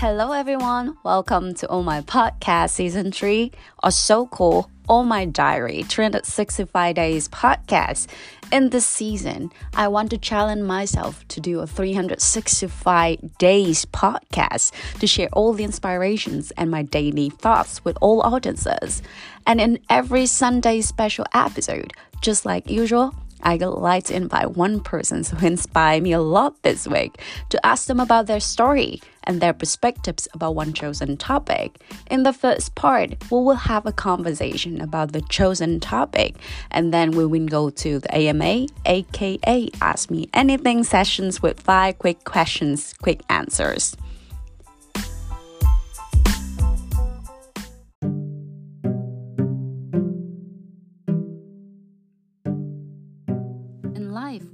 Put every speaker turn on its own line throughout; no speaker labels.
Hello, everyone. Welcome to All My Podcast Season 3, or so called All My Diary 365 Days podcast. In this season, I want to challenge myself to do a 365 days podcast to share all the inspirations and my daily thoughts with all audiences. And in every Sunday special episode, just like usual, I would like to invite one person who inspired me a lot this week to ask them about their story and their perspectives about one chosen topic. In the first part, we will have a conversation about the chosen topic, and then we will go to the AMA, aka Ask Me Anything sessions with five quick questions, quick answers.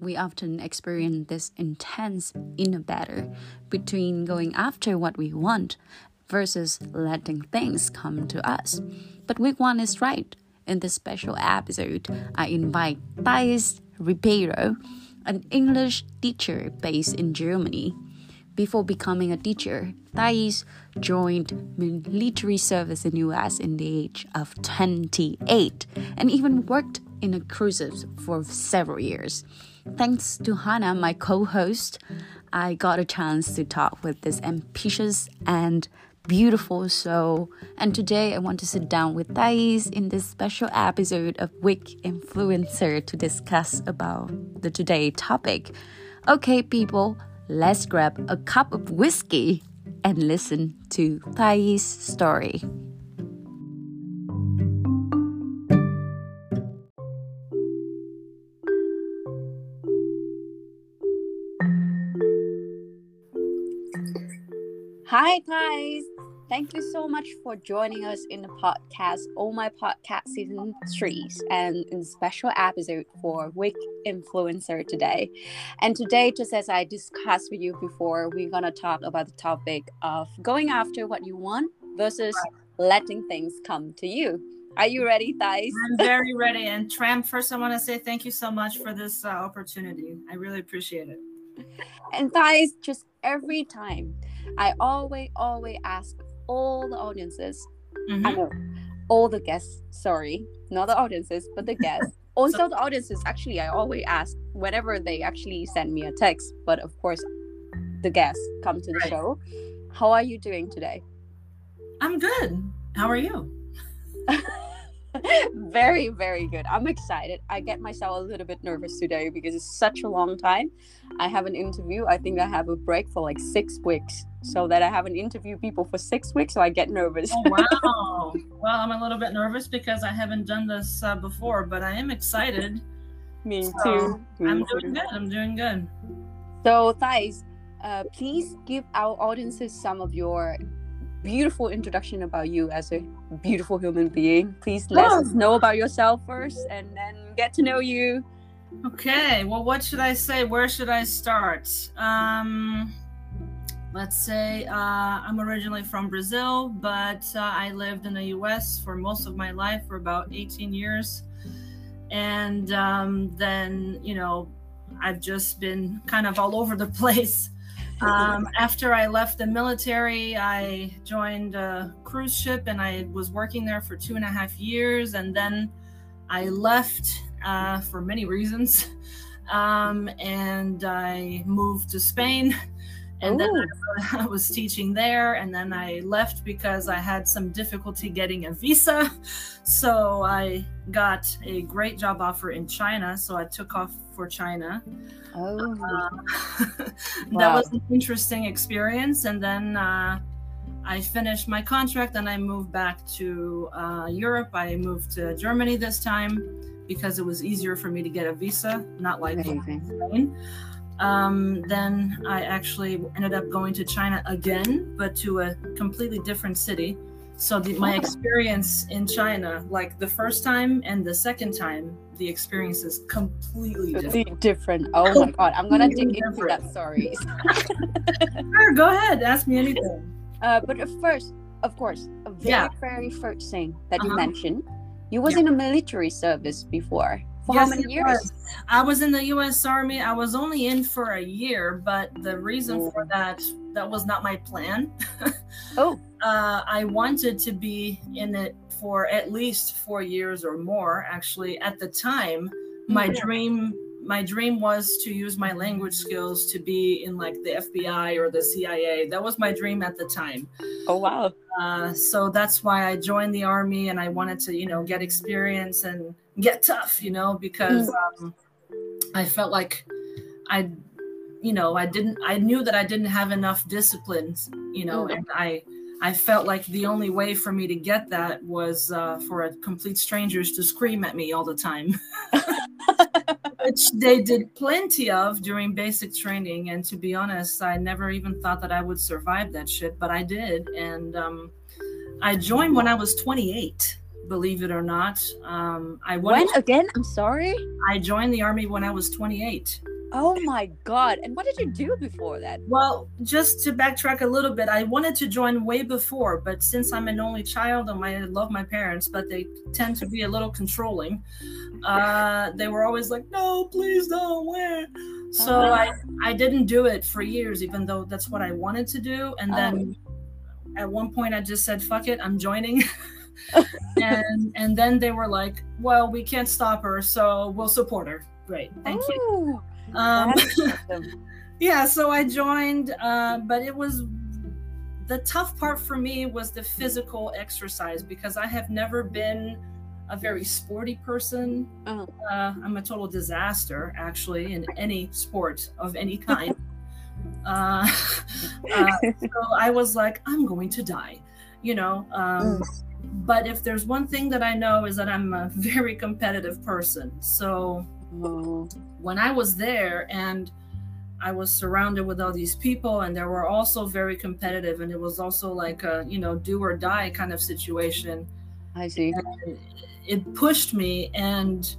We often experience this intense inner battle between going after what we want versus letting things come to us. But week one is right. In this special episode, I invite Thais Ribeiro, an English teacher based in Germany. Before becoming a teacher, Thais joined military service in the US in the age of 28 and even worked in a cruises for several years. Thanks to Hannah, my co host, I got a chance to talk with this ambitious and beautiful soul. And today I want to sit down with Thais in this special episode of Week Influencer to discuss about the today topic. Okay, people, let's grab a cup of whiskey and listen to Thais' story. Hi, guys. Thank you so much for joining us in the podcast, All My Podcast Season 3, and in special episode for Week Influencer today. And today, just as I discussed with you before, we're going to talk about the topic of going after what you want versus letting things come to you. Are you ready, Thais?
I'm very ready. And Tram, first, I want to say thank you so much for this uh, opportunity. I really appreciate it.
And Thais, just every time I always, always ask all the audiences, mm-hmm. I know, all the guests, sorry, not the audiences, but the guests. also, so- the audiences, actually, I always ask whenever they actually send me a text, but of course, the guests come to the right. show. How are you doing today?
I'm good. How are you?
very very good. I'm excited. I get myself a little bit nervous today because it's such a long time. I have an interview. I think i have a break for like six weeks. So that i haven't interviewed people for six weeks so i get nervous.
Oh, wow. Well i'm a little bit nervous because i haven't done this uh, before but i am excited.
Me so too.
Me i'm too. doing good. I'm doing good.
So Thais, uh, please give our audiences some of your beautiful introduction about you as a beautiful human being. Please let oh. us know about yourself first and then get to know you.
Okay, well, what should I say? Where should I start? Um, let's say uh, I'm originally from Brazil, but uh, I lived in the US for most of my life for about 18 years. And um, then, you know, I've just been kind of all over the place. Um, after I left the military, I joined a cruise ship and I was working there for two and a half years. And then I left uh, for many reasons. Um, and I moved to Spain. And Ooh. then I, I was teaching there. And then I left because I had some difficulty getting a visa. So I got a great job offer in China. So I took off for China. Oh, uh, that was an interesting experience. And then uh, I finished my contract and I moved back to uh, Europe. I moved to Germany this time because it was easier for me to get a visa, not like Spain. Um, then I actually ended up going to China again, but to a completely different city. So the, my experience in China, like the first time and the second time, the experience is completely different.
different. Oh my god, I'm gonna dig different. into that story.
sure, go ahead. Ask me anything.
Uh, but first, of course, a very yeah. very first thing that uh-huh. you mentioned, you was yeah. in a military service before. For yes, how many years?
Was. I was in the U.S. Army. I was only in for a year, but the reason oh. for that that was not my plan.
oh.
Uh, I wanted to be in it for at least four years or more. Actually, at the time, my mm-hmm. dream my dream was to use my language skills to be in like the FBI or the CIA. That was my dream at the time.
Oh wow!
Uh, so that's why I joined the army, and I wanted to, you know, get experience and get tough, you know, because mm. um, I felt like I, you know, I didn't. I knew that I didn't have enough disciplines, you know, mm. and I. I felt like the only way for me to get that was uh, for a complete strangers to scream at me all the time. which they did plenty of during basic training. And to be honest, I never even thought that I would survive that shit, but I did. And um, I joined when I was 28, believe it or not. Um, I
when again? I'm sorry.
I joined the army when I was 28.
Oh my god! And what did you do before that?
Well, just to backtrack a little bit, I wanted to join way before, but since I'm an only child and I love my parents, but they tend to be a little controlling, uh, they were always like, "No, please don't wear." So uh-huh. I I didn't do it for years, even though that's what I wanted to do. And then oh. at one point, I just said, "Fuck it, I'm joining." and and then they were like, "Well, we can't stop her, so we'll support her." Great, thank you. Um, yeah, so I joined, uh, but it was the tough part for me was the physical exercise because I have never been a very sporty person. Uh-huh. Uh, I'm a total disaster, actually, in any sport of any kind. uh, uh, so I was like, I'm going to die, you know. Um, mm. But if there's one thing that I know is that I'm a very competitive person. So when I was there and I was surrounded with all these people and they were also very competitive and it was also like a, you know, do or die kind of situation.
I see.
And it pushed me and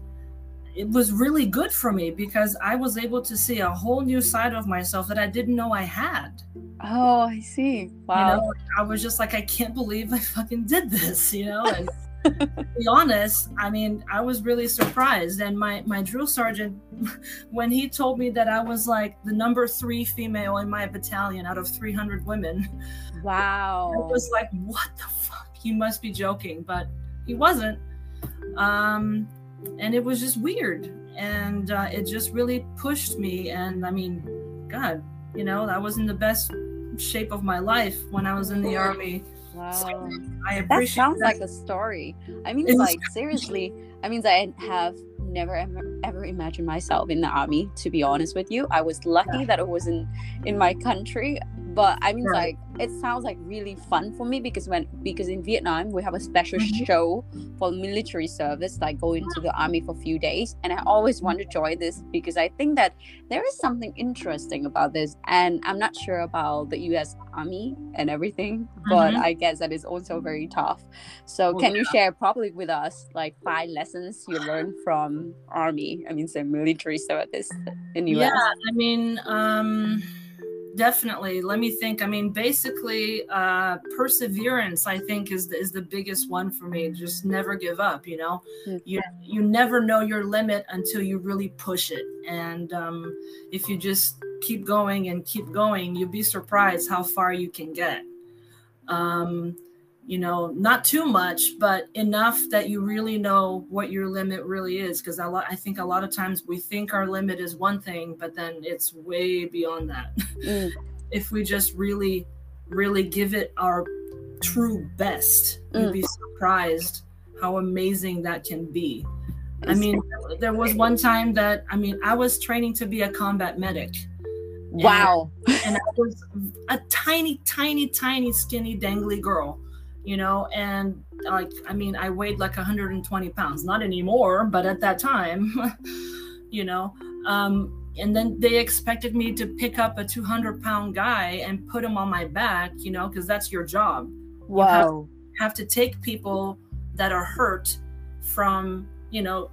it was really good for me because I was able to see a whole new side of myself that I didn't know I had.
Oh, I see. Wow.
You know, I was just like, I can't believe I fucking did this, you know? And be honest, I mean, I was really surprised. And my, my drill sergeant, when he told me that I was like the number three female in my battalion out of 300 women,
wow.
I was like, what the fuck? He must be joking, but he wasn't. Um, and it was just weird. And uh, it just really pushed me. And I mean, God, you know, I was in the best shape of my life when I was in the army
Wow. So I appreciate that sounds that. like a story. I mean, it's like seriously, I mean, I have never ever, ever imagined myself in the army. To be honest with you, I was lucky yeah. that it was in in my country but i mean right. like it sounds like really fun for me because when because in vietnam we have a special mm-hmm. show for military service like going to the army for a few days and i always want to join this because i think that there is something interesting about this and i'm not sure about the us army and everything but mm-hmm. i guess that is also very tough so well, can you share probably with us like five lessons you learned from army i mean so military service in us
yeah i mean um definitely. Let me think. I mean basically uh perseverance i think is the, is the biggest one for me. Just never give up you know? Mm-hmm. you you never know your limit until you really push it. And um if you just keep going and keep going you'll be surprised how far you can get. Um you know not too much but enough that you really know what your limit really is because a lot i think a lot of times we think our limit is one thing but then it's way beyond that. Mm. if we just really really give it our true best mm. you'd be surprised how amazing that can be. I mean there was one time that i mean i was training to be a combat medic.
Wow.
and, and i was a tiny tiny tiny skinny dangly girl you know, and like, I mean, I weighed like 120 pounds, not anymore, but at that time, you know, um, and then they expected me to pick up a 200 pound guy and put him on my back, you know, because that's your job.
Wow.
You have, have to take people that are hurt from, you know,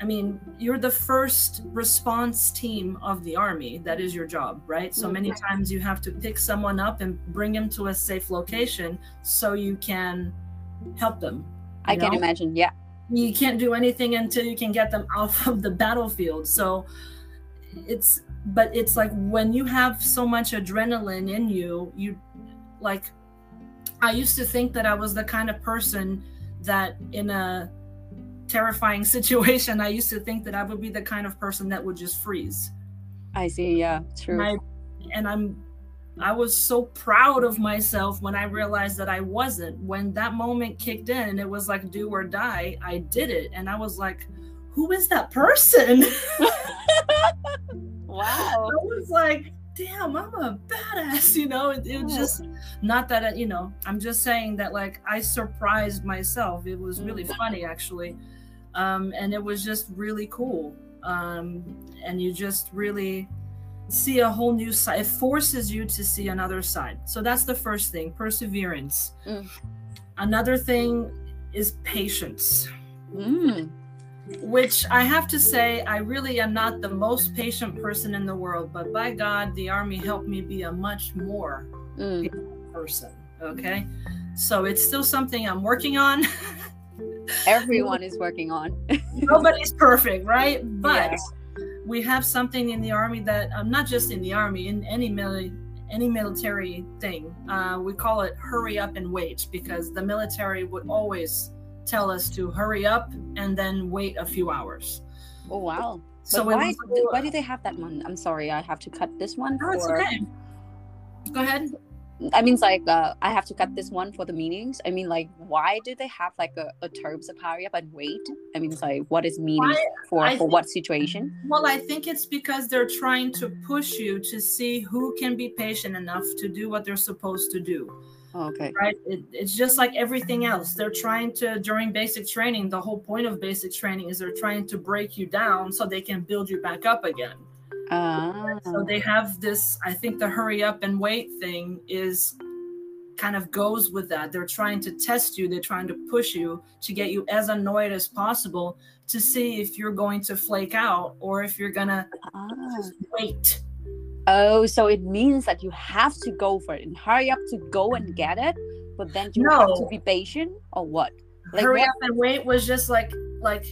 I mean, you're the first response team of the army. That is your job, right? So many times you have to pick someone up and bring them to a safe location so you can help them.
I know? can imagine, yeah.
You can't do anything until you can get them off of the battlefield. So it's but it's like when you have so much adrenaline in you you like i used to think that i was the kind of person that in a terrifying situation i used to think that i would be the kind of person that would just freeze.
I see yeah true.
And, I, and i'm i was so proud of myself when i realized that i wasn't. When that moment kicked in and it was like do or die i did it. And i was like who is that person?
Wow.
I was like damn i'm a badass you know? It, it just not that it, you know i'm just saying that like i surprised myself. It was really mm. funny actually um, and it was just really cool um, and you just really see a whole new side it forces you to see another side so that's the first thing perseverance mm. another thing is patience mm. which i have to say i really am not the most patient person in the world but by god the army helped me be a much more mm. person okay so it's still something i'm working on
everyone is working on.
Nobody's perfect, right? But yeah. we have something in the army that um, not just in the army, in any military any military thing. Uh, we call it hurry up and wait because the military would always tell us to hurry up and then wait a few hours.
Oh wow! So why, was, why do they have that one? I'm sorry, I have to cut this one.
No, it's okay. Go ahead.
I mean, like uh, I have to cut this one for the meanings. I mean, like, why do they have like a, a terms of hurry up and wait? I mean, like, what is meaning for I for think, what situation?
Well, I think it's because they're trying to push you to see who can be patient enough to do what they're supposed to do.
Oh, okay.
Right. It, it's just like everything else. They're trying to during basic training. The whole point of basic training is they're trying to break you down so they can build you back up again.
Uh,
so they have this, I think the hurry up and wait thing is kind of goes with that. They're trying to test you, they're trying to push you to get you as annoyed as possible to see if you're going to flake out or if you're gonna uh, wait.
Oh, so it means that you have to go for it and hurry up to go and get it, but then you
no.
have to be patient or what?
Like hurry up and wait was just like like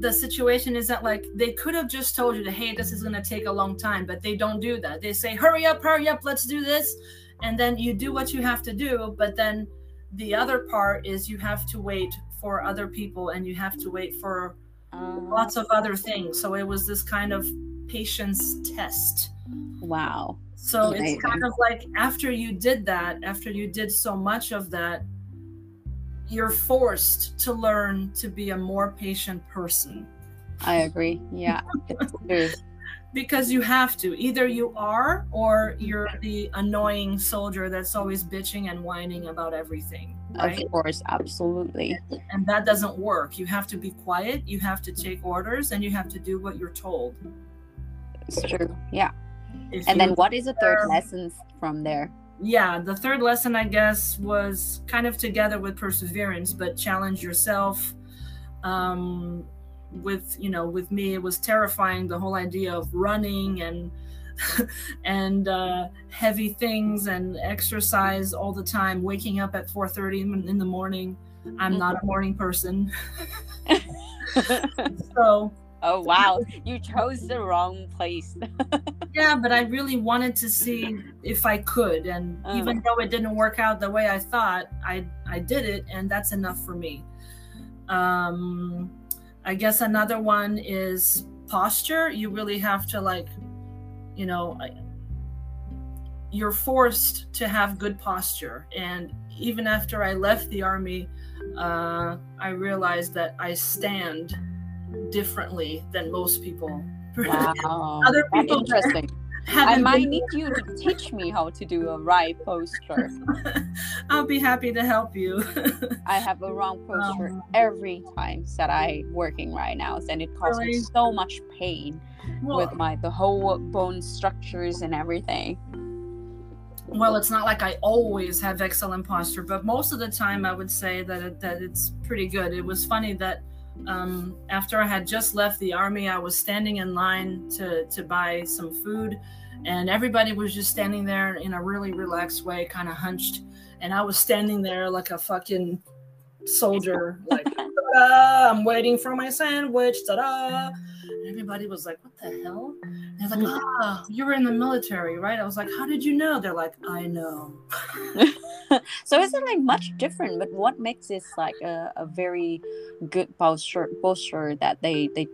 the situation isn't like they could have just told you that hey this is going to take a long time but they don't do that. They say hurry up hurry up let's do this and then you do what you have to do but then the other part is you have to wait for other people and you have to wait for um, lots of other things. So it was this kind of patience test.
Wow.
So Amazing. it's kind of like after you did that after you did so much of that you're forced to learn to be a more patient person.
I agree. Yeah.
because you have to. Either you are or you're the annoying soldier that's always bitching and whining about everything.
Right? Of course, absolutely.
And that doesn't work. You have to be quiet, you have to take orders, and you have to do what you're told.
It's true. Yeah. If and then what is the third lesson from there?
Yeah, the third lesson, I guess, was kind of together with perseverance, but challenge yourself. Um, with you know, with me, it was terrifying the whole idea of running and and uh, heavy things and exercise all the time. Waking up at 4:30 in the morning. I'm not a morning person. so
Oh wow, you chose the wrong place.
yeah, but I really wanted to see if I could, and oh. even though it didn't work out the way I thought, I I did it, and that's enough for me. Um, I guess another one is posture. You really have to like, you know, you're forced to have good posture, and even after I left the army, uh, I realized that I stand differently than most people.
Wow. Other people interesting. I might need you to teach me how to do a right posture.
I'll be happy to help you.
I have a wrong posture um, every time that I working right now, and it causes really? so much pain well, with my the whole bone structures and everything.
Well, it's not like I always have excellent posture, but most of the time I would say that it, that it's pretty good. It was funny that um, after I had just left the army, I was standing in line to to buy some food, and everybody was just standing there in a really relaxed way, kind of hunched, and I was standing there like a fucking soldier, like I'm waiting for my sandwich, ta-da! And everybody was like, what the hell? And they're like, ah, you were in the military, right? I was like, how did you know? They're like, I know.
so it's not like much different, but what makes this like a, a very good posture posture that they they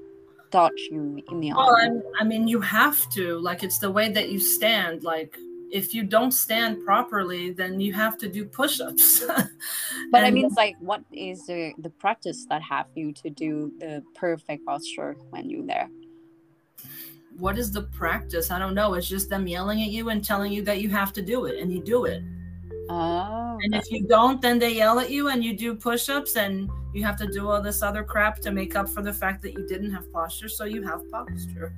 taught you in the
well, army? I mean, you have to. Like it's the way that you stand. Like if you don't stand properly, then you have to do push-ups.
but I mean, it's like, what is the the practice that have you to do the perfect posture when you're there?
What is the practice? I don't know. It's just them yelling at you and telling you that you have to do it, and you do it.
Oh.
And if you don't, then they yell at you and you do push ups and you have to do all this other crap to make up for the fact that you didn't have posture. So you have posture.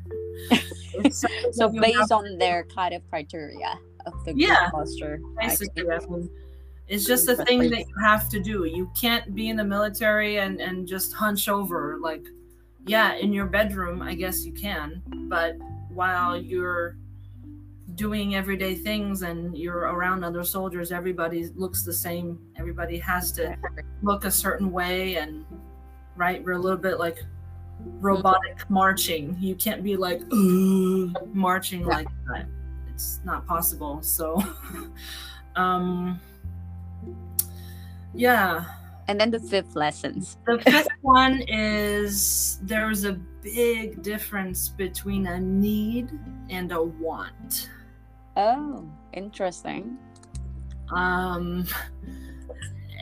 so based on their kind of criteria of the
yeah,
posture.
Basically, I mean, it's just a thing that you have to do. You can't be in the military and, and just hunch over. Like, yeah, in your bedroom, I guess you can. But while you're doing everyday things and you're around other soldiers everybody looks the same. Everybody has to look a certain way and right we're a little bit like robotic marching. You can't be like marching like that. It's not possible so um yeah.
And then the fifth lessons.
The fifth one is there's a big difference between a need and a want
Oh, interesting.
Um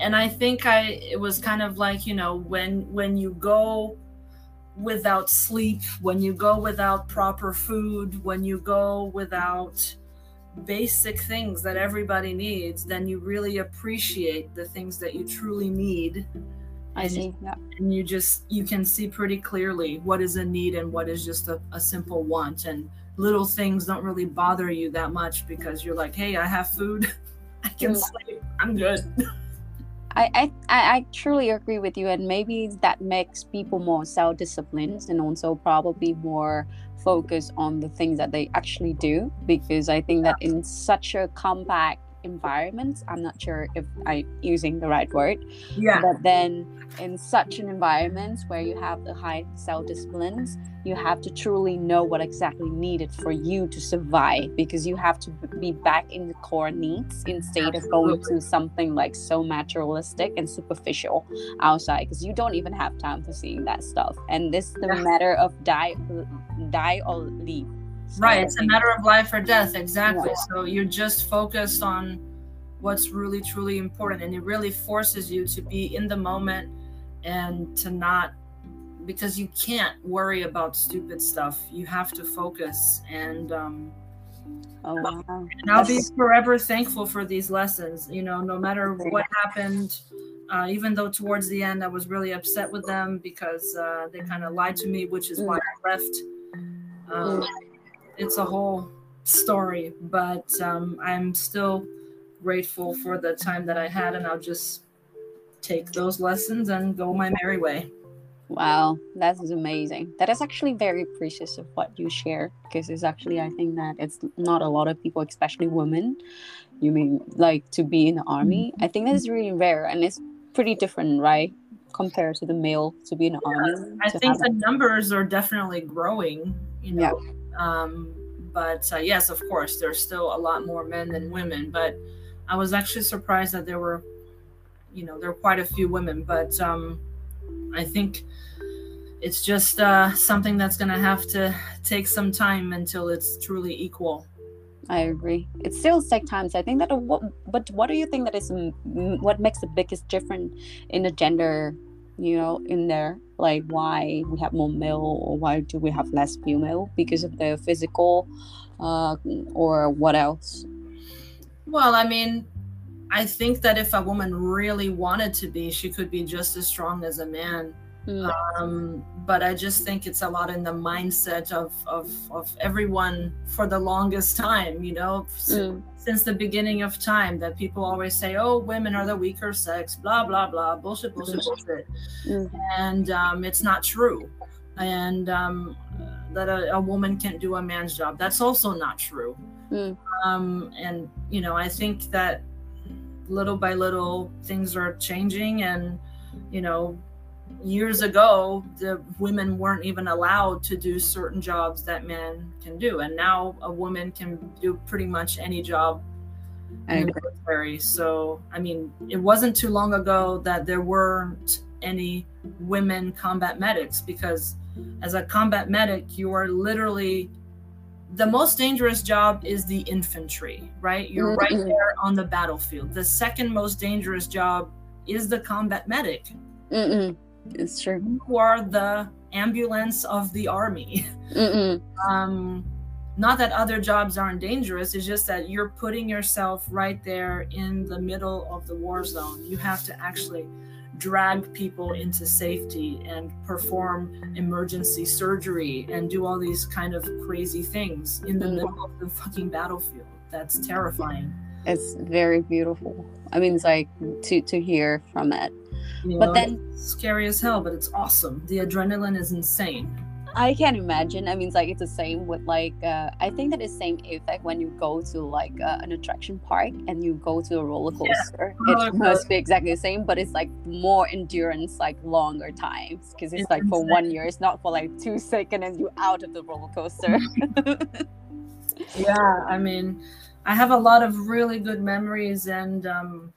and I think I it was kind of like, you know, when when you go without sleep, when you go without proper food, when you go without basic things that everybody needs, then you really appreciate the things that you truly need.
I see. Yeah.
And you just you can see pretty clearly what is a need and what is just a, a simple want. And little things don't really bother you that much because you're like, hey, I have food, I can sleep, I'm good.
I, I I truly agree with you, and maybe that makes people more self-disciplined and also probably more focused on the things that they actually do. Because I think that in such a compact environment, I'm not sure if I'm using the right word,
yeah.
But then in such an environment where you have the high self-disciplines, you have to truly know what exactly needed for you to survive because you have to be back in the core needs instead of going to something like so materialistic and superficial outside because you don't even have time for seeing that stuff and this is the yeah. matter of die die or leave
so right it's a matter of life or death exactly yeah. so you're just focused on what's really truly important and it really forces you to be in the moment and to not because you can't worry about stupid stuff. You have to focus and um
oh, wow.
and I'll be forever thankful for these lessons. You know, no matter what happened, uh, even though towards the end I was really upset with them because uh, they kind of lied to me, which is why I left. Um, it's a whole story, but um, I'm still grateful for the time that I had, and I'll just take those lessons and go my merry way.
Wow, that is amazing. That is actually very precious of what you share because it's actually, I think that it's not a lot of people, especially women, you mean like to be in the army. Mm-hmm. I think that is really rare and it's pretty different, right? Compared to the male to be in the yeah, army.
I think the numbers are definitely growing, you know. Yeah. Um, but uh, yes, of course, there's still a lot more men than women. But I was actually surprised that there were, you know, there are quite a few women. But um, I think it's just uh, something that's going to have to take some time until it's truly equal.
I agree. It still takes time. So I think that. What, but what do you think that is what makes the biggest difference in the gender? You know, in there, like why we have more male or why do we have less female? Because of the physical, uh, or what else?
Well, I mean, I think that if a woman really wanted to be, she could be just as strong as a man. Mm. Um, but I just think it's a lot in the mindset of, of, of everyone for the longest time, you know, mm. since the beginning of time that people always say, oh, women are the weaker sex, blah, blah, blah, bullshit, bullshit, bullshit. Mm. And um, it's not true. And um, that a, a, woman can't do a man's job. That's also not true. Mm. Um, and, you know, I think that little by little things are changing. And you know years ago, the women weren't even allowed to do certain jobs that men can do, and now a woman can do pretty much any job in the military. So, I mean, it wasn't too long ago that there weren't any women combat medics because as a combat medic, you are literally the most dangerous job is the infantry, right? You're right
Mm-mm.
there on the battlefield. The second most dangerous job is the combat medic.
Mm-mm. It's true.
Who are the ambulance of the army? Um, not that other jobs aren't dangerous, it's just that you're putting yourself right there in the middle of the war zone. You have to actually drag people into safety and perform emergency surgery and do all these kind of crazy things in the
Mm.
middle of the fucking battlefield. That's terrifying.
It's very beautiful. I mean, it's like to to hear from it.
You
But
know,
then-
scary as hell, but it's awesome. The adrenaline is insane.
I can't imagine. I mean, it's like it's the same with like uh, I think that is same effect when you go to like uh, an attraction park and you go to a roller coaster.
roller
it must be exactly the same, but it's like more endurance, like longer times because it's
It's
like for
insane.
one year. It's not for like two seconds and you out of the roller coaster.
yeah i mean i have a lot of really good memories and um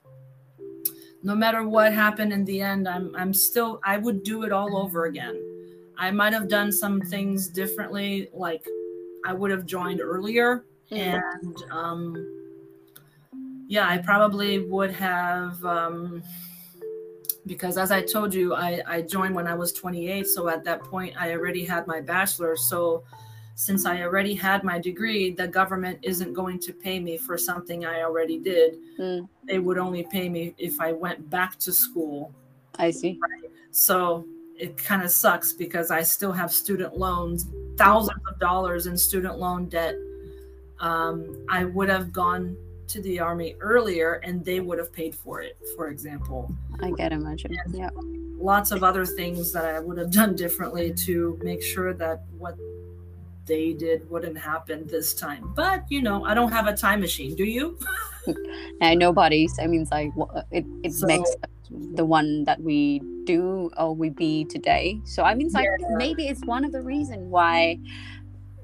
no matter what happened in the end i'm i'm still i would do it all over again i might have done some things differently like i would have joined earlier and um yeah i probably would have um because as i told you i i joined when i was 28 so at that point i already had my bachelor so since I already had my degree, the government isn't going to pay me for something I already did.
Mm.
They would only pay me if I went back to school.
I see.
So it kind of sucks because I still have student loans, thousands of dollars in student loan debt. Um, I would have gone to the army earlier and they would have paid for it, for example.
I can imagine. Yeah.
Lots of other things that I would have done differently to make sure that what they did wouldn't happen this time. But you know, I don't have a time machine. Do you?
And nobody's. I mean, it's like it. It
So-
makes the one that we do or we be today. So I mean, it's like
Yeah.
maybe it's one of the reasons why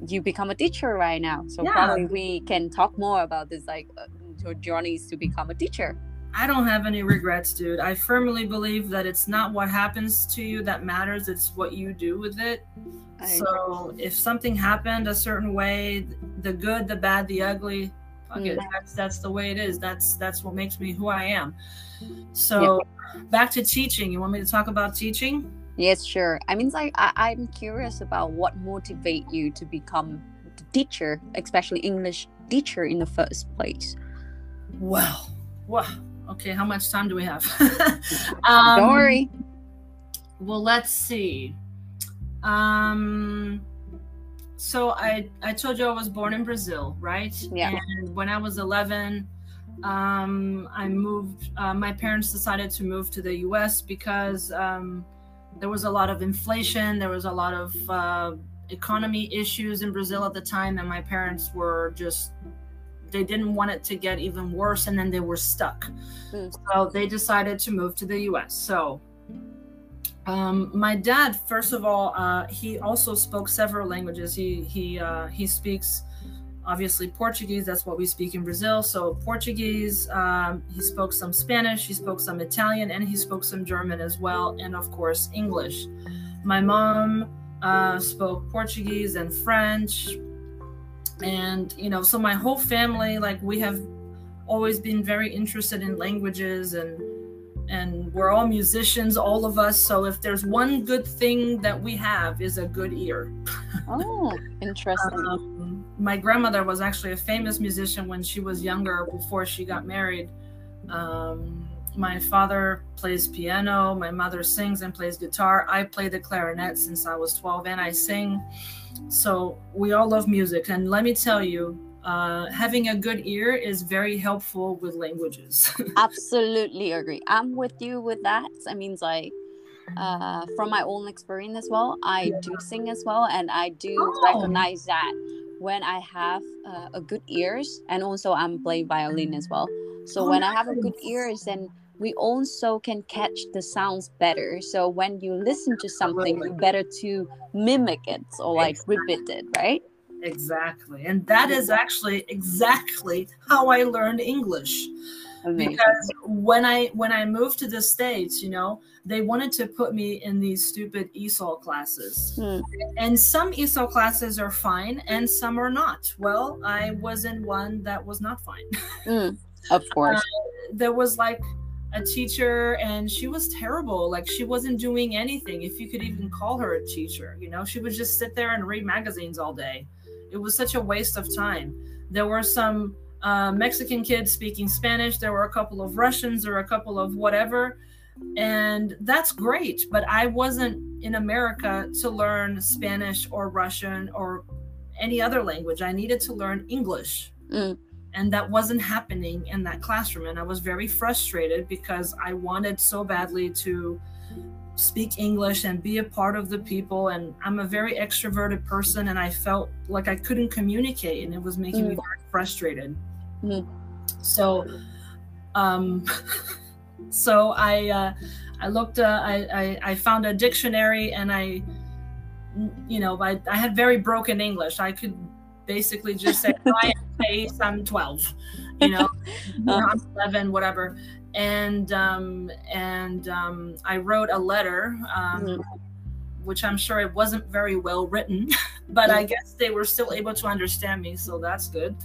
you become a teacher right now. So
Yeah.
probably we can talk more about this, like uh, your journeys to become a teacher.
I don't have any regrets, dude. I firmly believe that it's not what happens to you that matters, it's what you do with it.
I-
So if something happened a certain way, the good, the bad, the ugly, fuck it.
Mm.
That's that's the way it is. That's that's what makes me who I am. So back to teaching. You want me to talk about teaching?
Yes, sure. I mean, like I, I'm curious about what motivate you to become the teacher, especially English teacher in the first place.
Well, wow. Okay, how much time do we have? um,
Don't worry.
Well, let's see. Um, so I I told you I was born in Brazil, right?
Yeah.
And when I was 11, um, I moved. Uh, my parents decided to move to the U.S. because um, there was a lot of inflation. There was a lot of uh, economy issues in Brazil at the time, and my parents were just they didn't want it to get even worse, and then they were stuck.
Mm.
So they decided to move to the U.S. So um, my dad, first of all, uh, he also spoke several languages. He he uh, he speaks obviously Portuguese. That's what we speak in Brazil. So Portuguese. Um, he spoke some Spanish. He spoke some Italian, and he spoke some German as well, and of course English. My mom uh, spoke Portuguese and French, and you know, so my whole family, like we have always been very interested in languages and and we're all musicians all of us so if there's one good thing that we have is a good ear.
Oh, interesting.
um, my grandmother was actually a famous musician when she was younger before she got married. Um, my father plays piano my mother sings and plays guitar. I play the clarinet since i was 12 and i sing. So we all love music. And let me tell you uh, having a good ear is very helpful with languages
Absolutely agree. I'm with you with that. I mean, like uh, from my own experience as well, I do sing as well, and I do
Oh.
recognize that when I have uh, a good ears, and also I'm playing violin as well. So
Oh,
when I have a good ears, then we also can catch the sounds better. So when you listen to something, you better to mimic it or like repeat it, right?
Exactly. And that is actually exactly how I learned English. Amazing. Because when I when I moved to the States, you know, they wanted to put me in these stupid ESOL classes. Hmm. And some ESOL classes are fine and some are not. Well, I was in one that was not fine.
Hmm. Of course.
Uh, there was like a teacher and she was terrible like she wasn't doing anything if you could even call her a teacher you know she would just sit there and read magazines all day it was such a waste of time. There were some uh, mexican kids speaking spanish there were a couple of russians or a couple of whatever and that's great but i wasn't in america to learn spanish or russian or any other language. I needed to learn english. Mm. And that wasn't happening in that classroom and i was very frustrated because i wanted so badly to speak english and be a part of the people and i'm a very extroverted person and i felt like i couldn't communicate and it was making mm. me very frustrated mm. so um so i uh i looked uh, I, I i found a dictionary and i you know I, I had very broken english i could basically just say face, I'm 12, you know, I'm 11, whatever. And um, and um, I wrote a letter, um, mm-hmm. which I'm sure it wasn't very well written, but I guess they were still able to understand me, so that's good.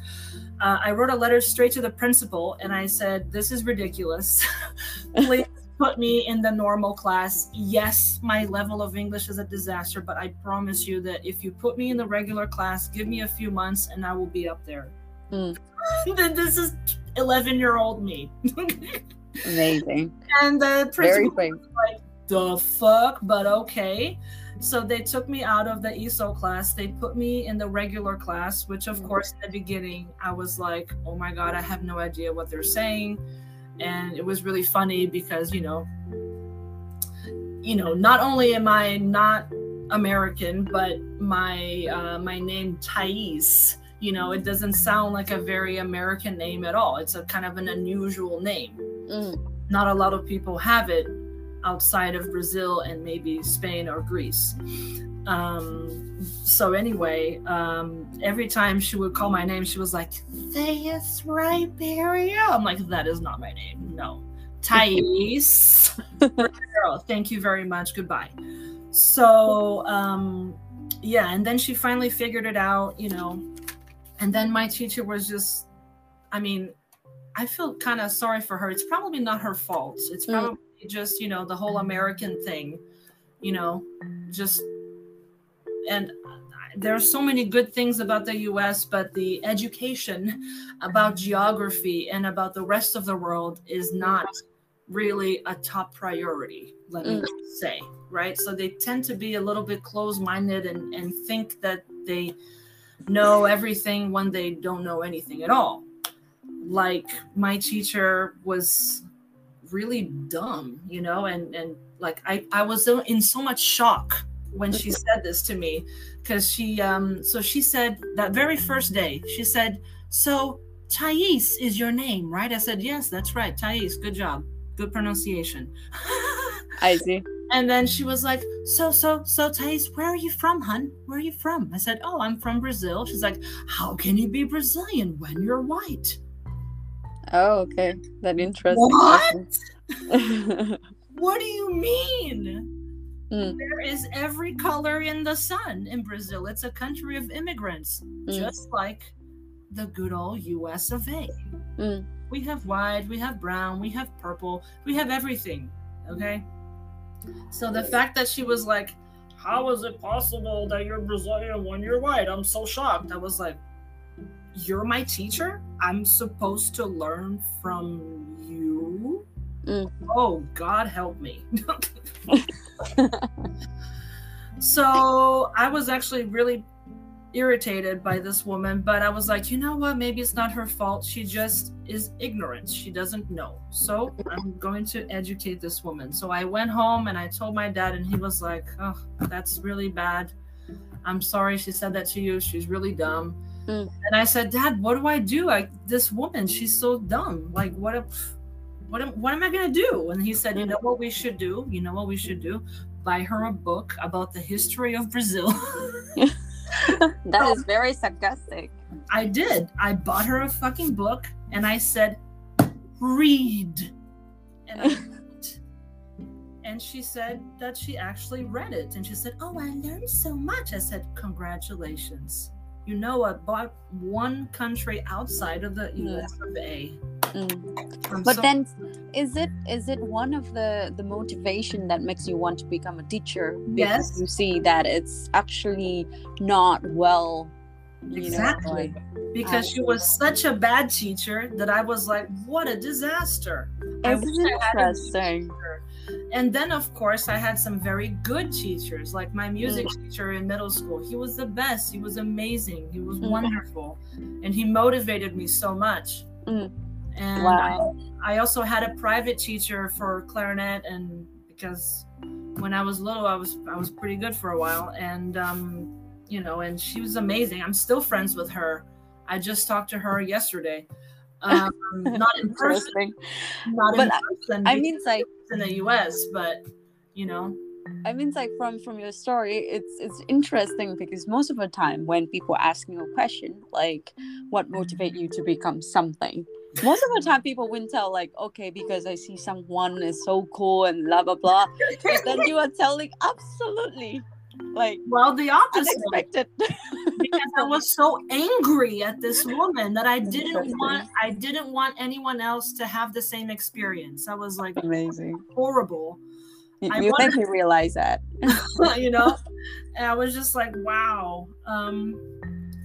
Uh, I wrote a letter straight to the principal, and I said, "This is ridiculous. Please put me in the normal class. Yes, my level of English is a disaster, but I promise you that if you put me in the regular class, give me a few months and I will be up there. Mm. this is 11 year old me.
Amazing.
And the principal was like, the fuck, but okay. So they took me out of the ESOL class. They put me in the regular class, which, of mm. course, in the beginning, I was like, oh my God, I have no idea what they're saying. And it was really funny because, you know, you know, not only am I not American, but my uh, my name Thais you know it doesn't sound like a very american name at all. It's a kind of an unusual name. Mm. not a lot of people have it outside of brazil and maybe spain or greece. Um, so anyway um, every time she would call my name she was like Thais Riberia i'm like that is not my name no. Thais. Thank you very much. Goodbye. So um, yeah and then she finally figured it out you know and then my teacher was just, I mean, I feel kind of sorry for her. It's probably not her fault. It's mm. probably mm. just, you know, the whole American thing, you know, just, and there are so many good things about the US, but the education about geography and about the rest of the world is not really a top priority, let mm. me say, right? So they tend to be a little bit close minded and, and think that they, know everything when they don't know anything at all. Like my teacher was really dumb, you know, and and like I I was in so much shock when she said this to me because she um so she said that very first day she said so Thais is your name right? I said yes that's right Thais good job good pronunciation
I see
and then she was like, So, so, so, Thais, where are you from, hun? Where are you from? I said, Oh, I'm from Brazil. She's like, How can you be Brazilian when you're white?
Oh, okay. That interesting.
What? what do you mean? Mm. There is every color in the sun in Brazil. It's a country of immigrants, mm. just like the good old US of A. Mm. We have white, we have brown, we have purple, we have everything. Okay. So the fact that she was like, How is it possible that you're Brazilian when you're white? I'm so shocked. I was like, You're my teacher? I'm supposed to learn from you? Mm. Oh, God help me. so I was actually really irritated by this woman, but I was like, you know what? Maybe it's not her fault. She just is ignorant. She doesn't know. So I'm going to educate this woman. So I went home and I told my dad, and he was like, oh, that's really bad. I'm sorry she said that to you. She's really dumb. Mm. And I said, Dad, what do I do? I this woman, she's so dumb. Like, what if what am, what am I going to do? And he said, you know what we should do? You know what we should do? Buy her a book about the history of Brazil.
that is very sarcastic.
I did. I bought her a fucking book and I said, read. And I and she said that she actually read it and she said oh i learned so much i said congratulations you know what bought one country outside of the us of a.
Mm. but so- then is it is it one of the the motivation that makes you want to become a teacher?
Because
yes. you see that it's actually not well
exactly. know, because she was such a bad teacher that i was like what a disaster.
It's interesting
and then of course i had some very good teachers like my music mm. teacher in middle school. He was the best. He was amazing. He was mm. wonderful. And he motivated me so much.
Mm.
and wow. I, I also had a private teacher for clarinet. And because when i was little i was i was pretty good for a while. And um you know and she was amazing. I'm still friends with her. I just talked to her yesterday um, not in person. Not
but in person. I mean, like
in the U.S., but you know.
I mean, it's like from from your story, it's it's interesting because most of the time when people ask you a question like, "What motivate you to become something?" Most of the time, people wouldn't tell like, "Okay, because I see someone is so cool and blah blah blah," but then you are telling absolutely like
well the opposite
unexpected.
Because i was so angry at this woman that i didn't want i didn't want anyone else to have the same experience. I was like
amazing.
horrible.
You, you wanted, think you realize that.
You know? And i was just like wow. Um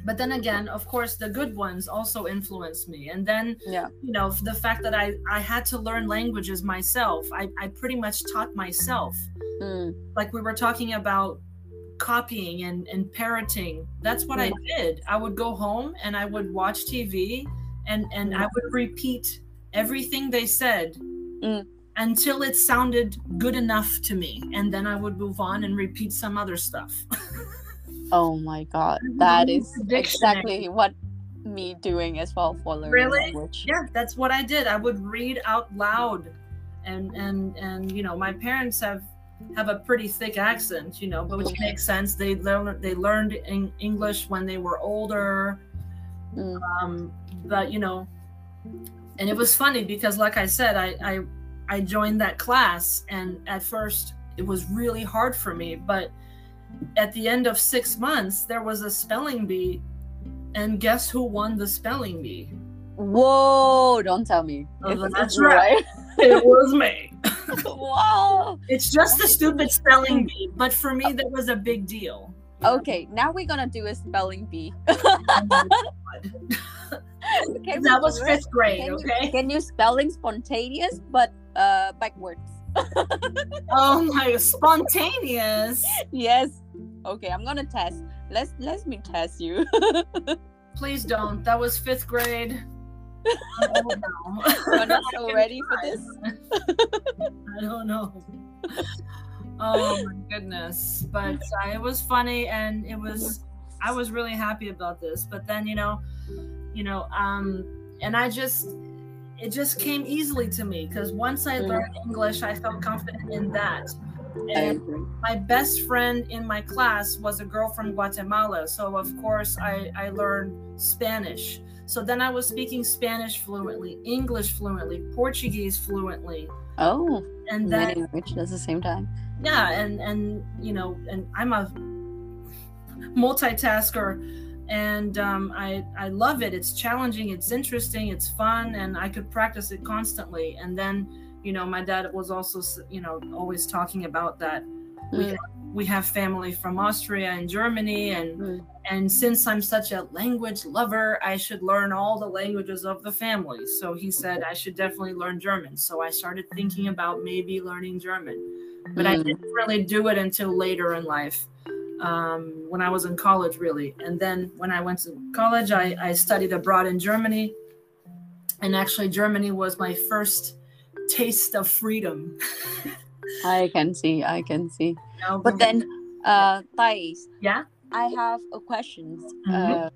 but then again of course the good ones also influenced me. And then
yeah.
you know the fact that i i had to learn languages myself i, I pretty much taught myself.
Mm.
like we were talking about copying and, and parroting. That's what I did. I would go home and I would watch TV and, and I would repeat everything they said
mm.
until it sounded good enough to me. And then I would move on and repeat some other stuff.
oh my God. That is exactly what me doing as well for learning really? language.
Yeah, that's what I did. I would read out loud. And and and you know, my parents have have a pretty thick accent, you know, but which makes sense. They learned they learned in English when they were older.
Mm.
Um, but you know, and it was funny because, like I said, I, I I joined that class, and at first it was really hard for me. But at the end of six months, there was a spelling bee, and guess who won the spelling bee?
Whoa! Don't tell me.
Oh, that's right. it was me.
wow.
It's just a stupid spelling bee, but for me, that was a big deal.
Okay, now we're gonna do a spelling bee.
okay, that was fifth grade.
Can
okay.
You, can you spelling spontaneous but uh backwards?
oh my, spontaneous.
Yes. Okay, I'm gonna test. Let's let me test you.
Please don't. That was fifth grade.
You're not so ready for this?
I don't know. Oh my goodness. But uh, it was funny and it was I was really happy about this. But then, you know, you know, um and I just it just came easily to me because once I learned English, I felt confident in that. And my best friend in my class was a girl from Guatemala. So, of course, I, I learned Spanish. So then I was speaking Spanish fluently, English fluently, Portuguese fluently.
Oh,
and then
languages at the same time.
Yeah, and and you know, and I'm a multitasker, and um, I I love it. It's challenging, it's interesting, it's fun, and I could practice it constantly. And then you know, my dad was also you know always talking about that. Mm we have family from Austria and Germany and mm. and since I'm such a language lover, I should learn all the languages of the family. So he said I should definitely learn German. So I started thinking about maybe learning German. But mm. I didn't really do it until later in life. Um, when I was in college, really. And then when I went to college, I, I studied abroad in Germany. And actually, Germany was my first taste of freedom.
I can see, I can see. No, but then, uh, Thais,
yeah,
I have a question mm-hmm. uh,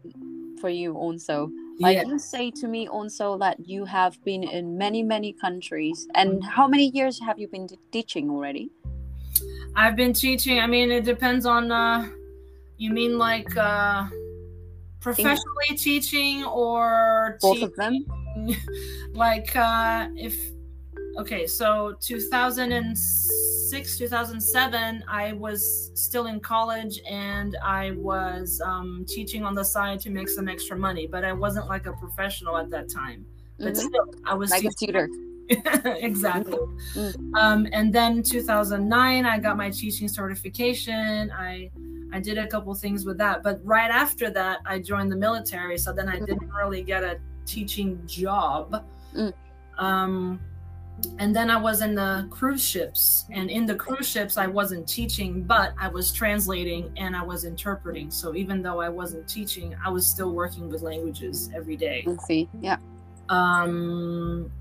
for you also. Like
Yeah.
you say to me also that you have been in many, many countries. And how many years have you been teaching already?
I've been teaching. I mean, it depends on. Uh, you mean like uh, professionally teaching or
Both
teaching,
of them?
like uh, if okay, so 2006, 2007, I was still in college and I was um, teaching on the side to make some extra money, but I wasn't like a professional at that time. But
Mhm.
still, I was
Like a tutor.
exactly.
Mm.
Um, and then 2009, I got my teaching certification. I I did a couple things with that, but right after that, I joined the military. So then I
Mm.
didn't really get a teaching job.
Mm.
Um, and then I was in the cruise ships, and in the cruise ships, I wasn't teaching, but I was translating and I was interpreting. So even though I wasn't teaching, I was still working with languages every day
Let's see. Yeah.
um,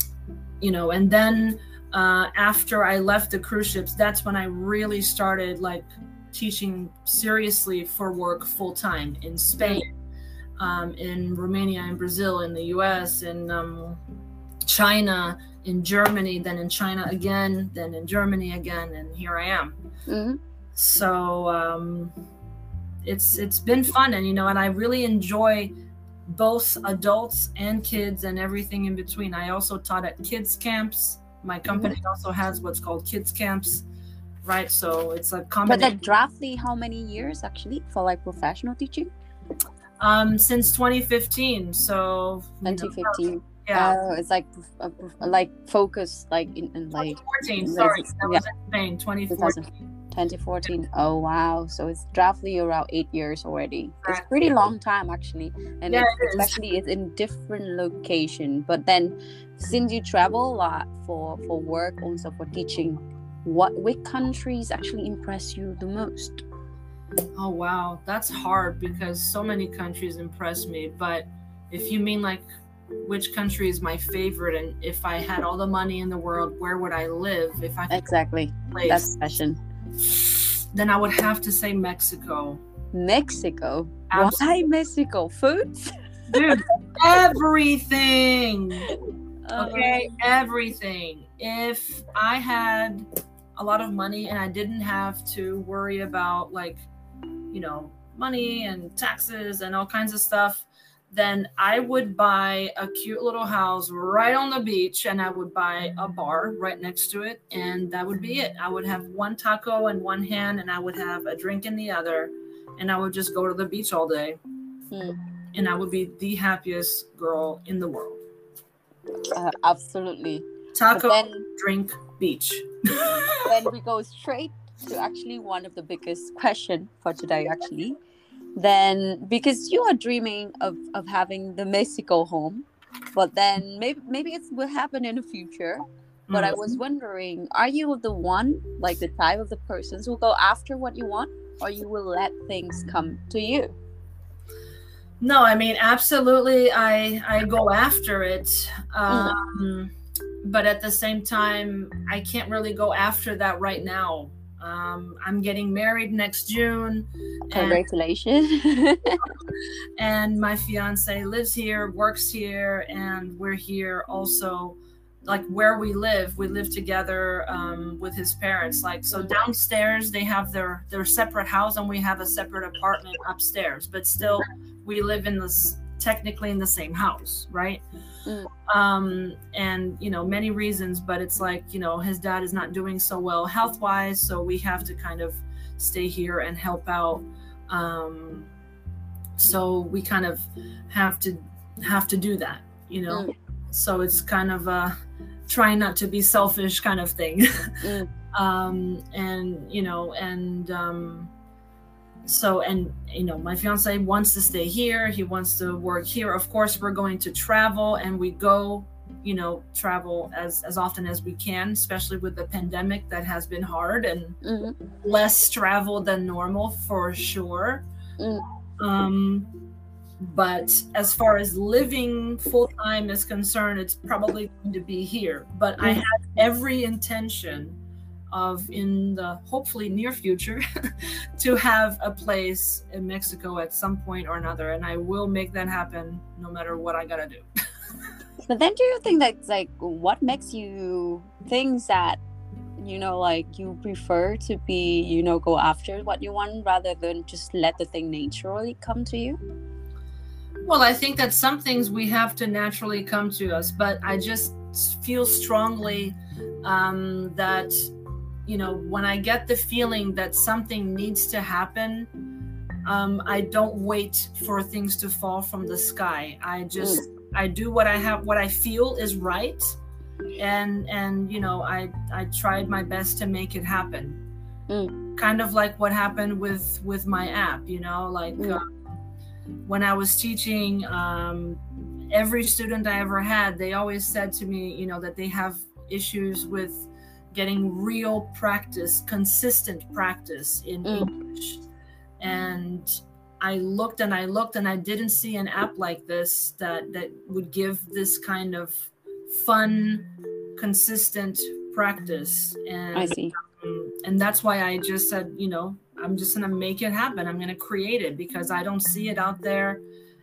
you know, and then uh, after I left the cruise ships, that's when I really started like teaching seriously for work full time in Spain, um, in Romania, in Brazil, in the U.S., in um, China, in Germany, then in China again, then in Germany again, and here I am.
hmm
So um, it's it's been fun, and you know, and I really enjoy both adults and kids and everything in between. I also taught at kids camps. My company also has what's called kids camps, right? So it's a
But
combination.
that roughly how many years actually for like professional teaching?
um, since 2015, so you know,
2015.
Yeah,
Oh, it's like uh, like focus like in, in like
2014.
Yes,
Sorry, that was in Spain. 2014.
2014. Oh wow! So it's roughly around eight years already. It's
Right.
pretty long time actually, and
Yeah,
it's,
it
especially it's in different location. But then, since you travel a lot for for work, also for teaching, what which countries actually impress you the most?
Oh wow, that's hard because so many countries impress me. But if you mean like which country is my favorite, and if I had all the money in the world, where would I live? If I could
Exactly.
place,
That's question.
then I would have to say Mexico.
Mexico.
Abs-
Why Mexico? Foods.
Dude, everything. Okay, everything. If I had a lot of money and I didn't have to worry about like, you know, money and taxes and all kinds of stuff, then I would buy a cute little house right on the beach and I would buy a bar right next to it and that would be it. I would have one taco in one hand and I would have a drink in the other and I would just go to the beach all day
hmm,
and I would be the happiest girl in the world.
uh, absolutely.
Taco,
then
drink, beach.
then we go straight to actually one of the biggest question for today actually then because you are dreaming of, of having the mexico home but then maybe maybe it will happen in the future but i
Mm.
was wondering are you the one like the type of the persons who go after what you want or you will let things come to you
No, I mean absolutely. I I go after it, um, but at the same time, I can't really go after that right now. Um, I'm getting married next June, and,
congratulations
and my fiance lives here, works here, and we're here also. Like where we live, we live together um, with his parents. Like so, downstairs they have their their separate house, and we have a separate apartment upstairs. But still, we live in this technically in the same house, right?
Mm.
Um, and you know many reasons, but it's like you know his dad is not doing so well health wise, so we have to kind of stay here and help out. Um, so we kind of have to have to do that, you know.
Mm.
So it's kind of a trying not to be selfish kind of thing.
Mm.
um, and you know, and um, so and you know my fiance wants to stay here he wants to work here of course we're going to travel and we go you know travel as as often as we can especially with the pandemic that has been hard and
Mhm.
less travel than normal for sure
Mm.
um but as far as living full time is concerned it's probably going to be here but i
Mm.
have every intention of in the hopefully near future to have a place in Mexico at some point or another. And I will make that happen no matter what I gotta do.
but then do you think that's like what makes you think that you know like you prefer to be you know go after what you want rather than just let the thing naturally come to you
well i think that some things we have to naturally come to us but i just feel strongly um, that you know when i get the feeling that something needs to happen um, i don't wait for things to fall from the sky i just mm. i do what i have what i feel is right and and you know i i tried my best to make it happen mm. kind of like what happened with with my app you know like mm. uh, when i was teaching um, every student i ever had they always said to me you know that they have issues with getting real practice consistent practice in mm. english and I looked and I looked and I didn't see an app like this that that would give this kind of fun, consistent practice. And
I see.
Um, and that's why I just said, you know, I'm just going to make it happen. I'm going to create it because I don't see it out there.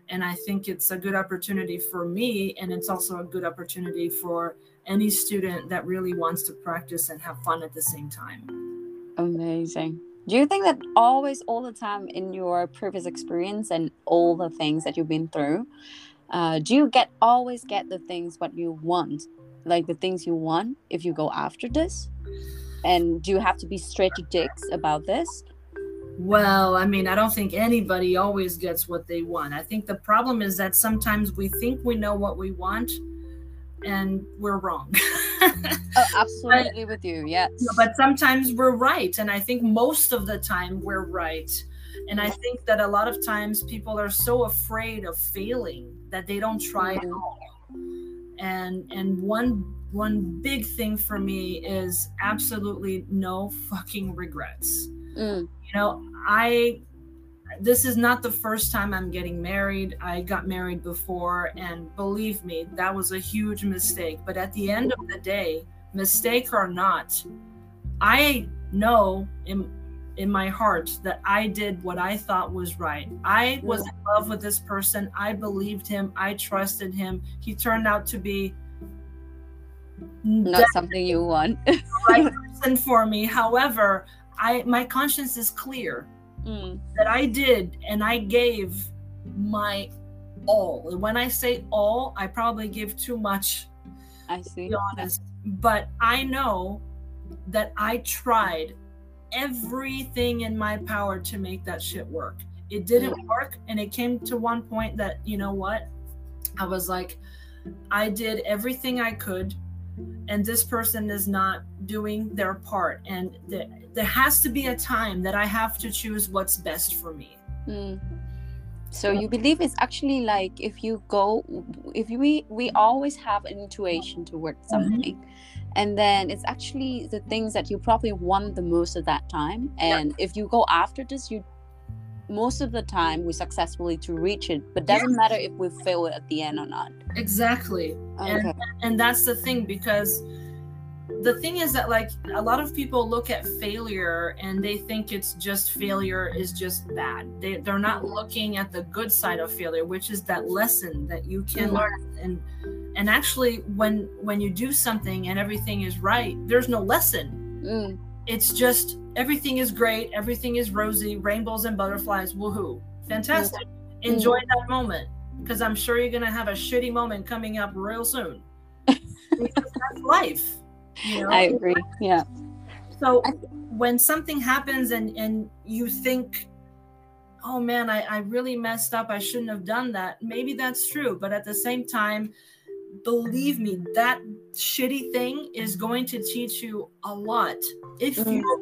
And I think it's a good opportunity for me. And it's also a good opportunity for any student that really wants to practice and have fun at the same time.
Amazing. Do you think that always, all the time in your previous experience and all the things that you've been through, uh, do you get always get the things what you want like the things you want if you go after this and do you have to be strategic about this
well i mean i don't think anybody always gets what they want i think the problem is that sometimes we think we know what we want and we're wrong
oh, absolutely but, with you yes
but sometimes we're right and i think most of the time we're right and I think that a lot of times people are so afraid of failing that they don't try at all. And and one one big thing for me is absolutely no fucking regrets. Mm. You know, I this is not the first time I'm getting married. I got married before, and believe me, that was a huge mistake. But at the end of the day, mistake or not, I know in in my heart that I did what I thought was right. I was in love with this person. I believed him. I trusted him. He turned out to be
not something you want.
right person for me. However, I my conscience is clear mm. that I did and I gave my all. When I say all, I probably give too much.
I see.
To be honest, but I know that I tried everything in my power to make that shit work. It didn't mm. work. And it came to one point that, you know what? I was like, I did everything I could, and this person is not doing their part. And th- there has to be a time that I have to choose what's best for me. Mm.
So you believe it's actually like if you go, if we we always have an intuition towards mm-hmm. something. Mm-hmm and then it's actually the things that you probably want the most at that time and if you go after this you most of the time we successfully to reach it but doesn't matter if we fail it at the end or not
exactly okay. and, and that's the thing because the thing is that like a lot of people look at failure and they think it's just failure is just bad. They, they're not looking at the good side of failure which is that lesson that you can mm-hmm. learn. And and actually when when you do something and everything is right there's no lesson. Mm. it's just everything is great everything is rosy rainbows and butterflies woohoo. Fantastic. Mm. enjoy that moment because i'm sure you're going to have a shitty moment coming up real soon. That's life
you know? I agree. Yeah.
So when something happens and and you think, oh man, I, I really messed up. I shouldn't have done that. Maybe that's true. But at the same time, believe me, that shitty thing is going to teach you a lot if mm. you're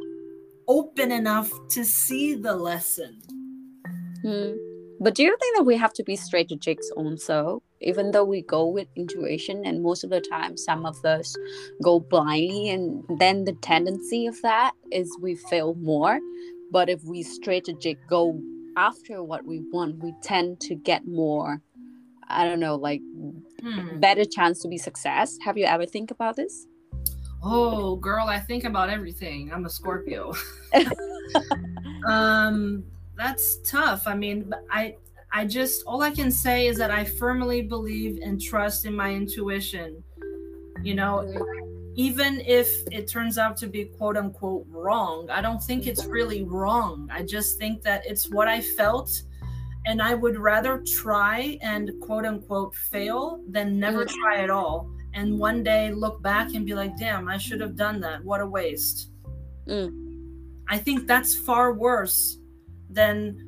open enough to see the lesson.
Mm. But do you think that we have to be strategic also? Even though we go with intuition, and most of the time, some of us go blindly, and then the tendency of that is we fail more. But if we strategic go after what we want, we tend to get more. I don't know, like hmm. better chance to be success. Have you ever think about this?
Oh, girl, I think about everything. I'm a Scorpio. um, that's tough. I mean, I I just all I can say is that I firmly believe and trust in my intuition. You know, even if it turns out to be quote unquote wrong, I don't think it's really wrong. I just think that it's what I felt and I would rather try and quote unquote fail than never mm. try at all and one day look back and be like, damn, I should have done that. What a waste. Mm. I think that's far worse than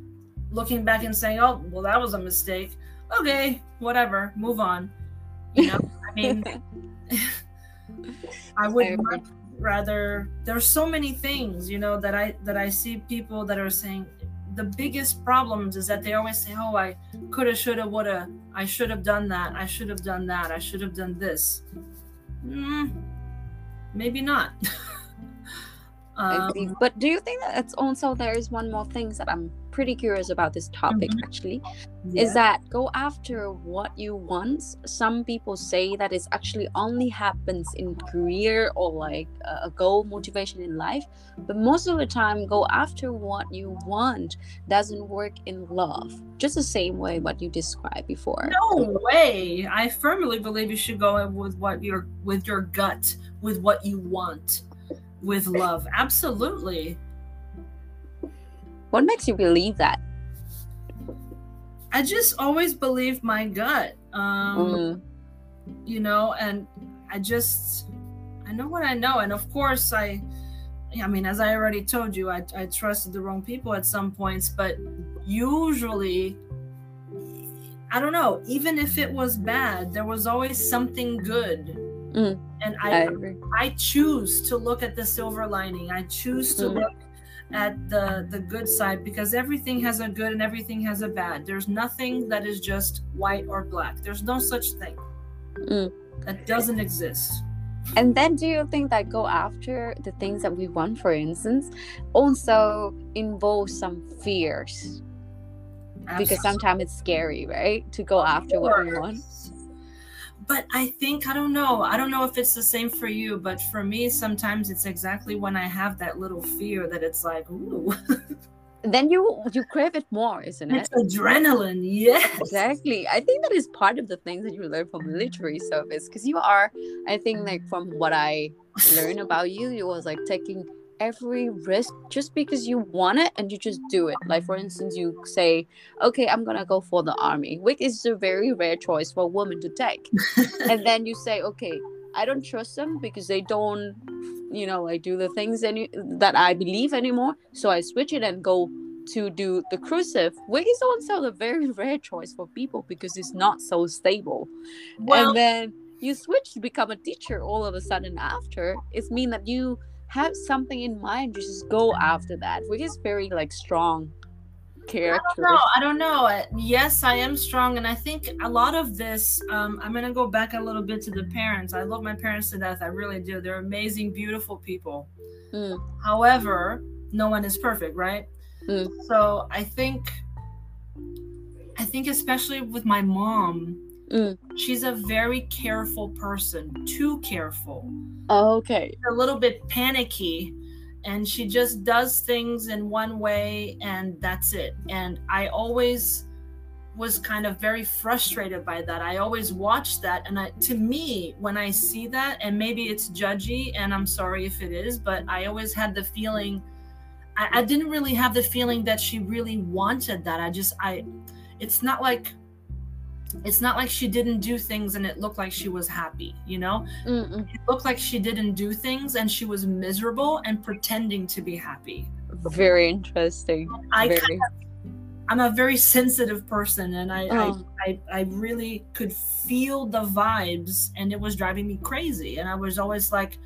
looking back and saying, oh, well, that was a mistake. Okay, whatever, move on. You know, I mean, I would much rather. There's so many things, you know, that I that I see people that are saying, the biggest problems is that they always say, "Oh, I coulda, shoulda, woulda. I should have done that. I should have done that. I should have done this." Mm, maybe not.
um, but do you think that it's also there is one more thing that I'm pretty curious about this topic mm-hmm. actually yeah. is that go after what you want. Some people say that it actually only happens in career or like a goal motivation in life but most of the time go after what you want doesn't work in love. Just the same way what you described before.
No way. I firmly believe you should go with what your with your gut with what you want with love. Absolutely
what makes you believe that?
I just always believe my gut. Um, mm. You know, and I just, I know what I know. And of course, I, I mean, as I already told you, I, I trusted the wrong people at some points, but usually, I don't know, even if it was bad, there was always something good. Mm. And I, I, I, choose to look at the silver lining. I choose to mm. look at the the good side because everything has a good and everything has a bad. There's nothing that is just white or black. There's no such thing. Mm. that doesn't exist.
And then do you think that go after the things that we want for instance also involves some fears? Absolutely. because sometimes it's scary right to go after what we want
but I think I don't know. I don't know if it's the same for you, but for me, sometimes it's exactly when I have that little fear that it's like, ooh.
then you you crave it more, isn't
it? It's adrenaline, yes.
Exactly. I think that is part of the things that you learn from military service because you are, I think, like from what I learned about you, you was like taking every risk just because you want it and you just do it. Like for instance, you say, "Okay, I'm gonna go for the army," which is a very rare choice for a woman to take. and then you say, "Okay, I don't trust them because they don't, you know, like do the things any that I believe anymore." So I switch it and go to do the crucive, which is also a very rare choice for people because it's not so stable. Well, and then you switch to become a teacher all of a sudden after. It's mean that you have something in mind you just go after that which is very like strong character
i don't know i don't know. Yes i am strong and i think a lot of this um, i'm gonna go back a little bit to the parents. I love my parents to death i really do. They're amazing beautiful people. Mm. however no one is perfect right? Mm. so i think i think especially with my mom Mm. She's a very careful person, too careful.
Oh, okay.
a little bit panicky and she just does things in one way and that's it. And I always was kind of very frustrated by that. I always watched that and I, to me when I see that and maybe it's judgy and I'm sorry if it is, but I always had the feeling I, I didn't really have the feeling that she really wanted that. I just I it's not like it's not like she didn't do things and it looked like she was happy you know Mm-mm. it looked like she didn't do things and she was miserable and pretending to be happy
very interesting
i
very...
Kind of, i'm a very sensitive person and I, oh. I, I i really could feel the vibes and it was driving me crazy and i was always like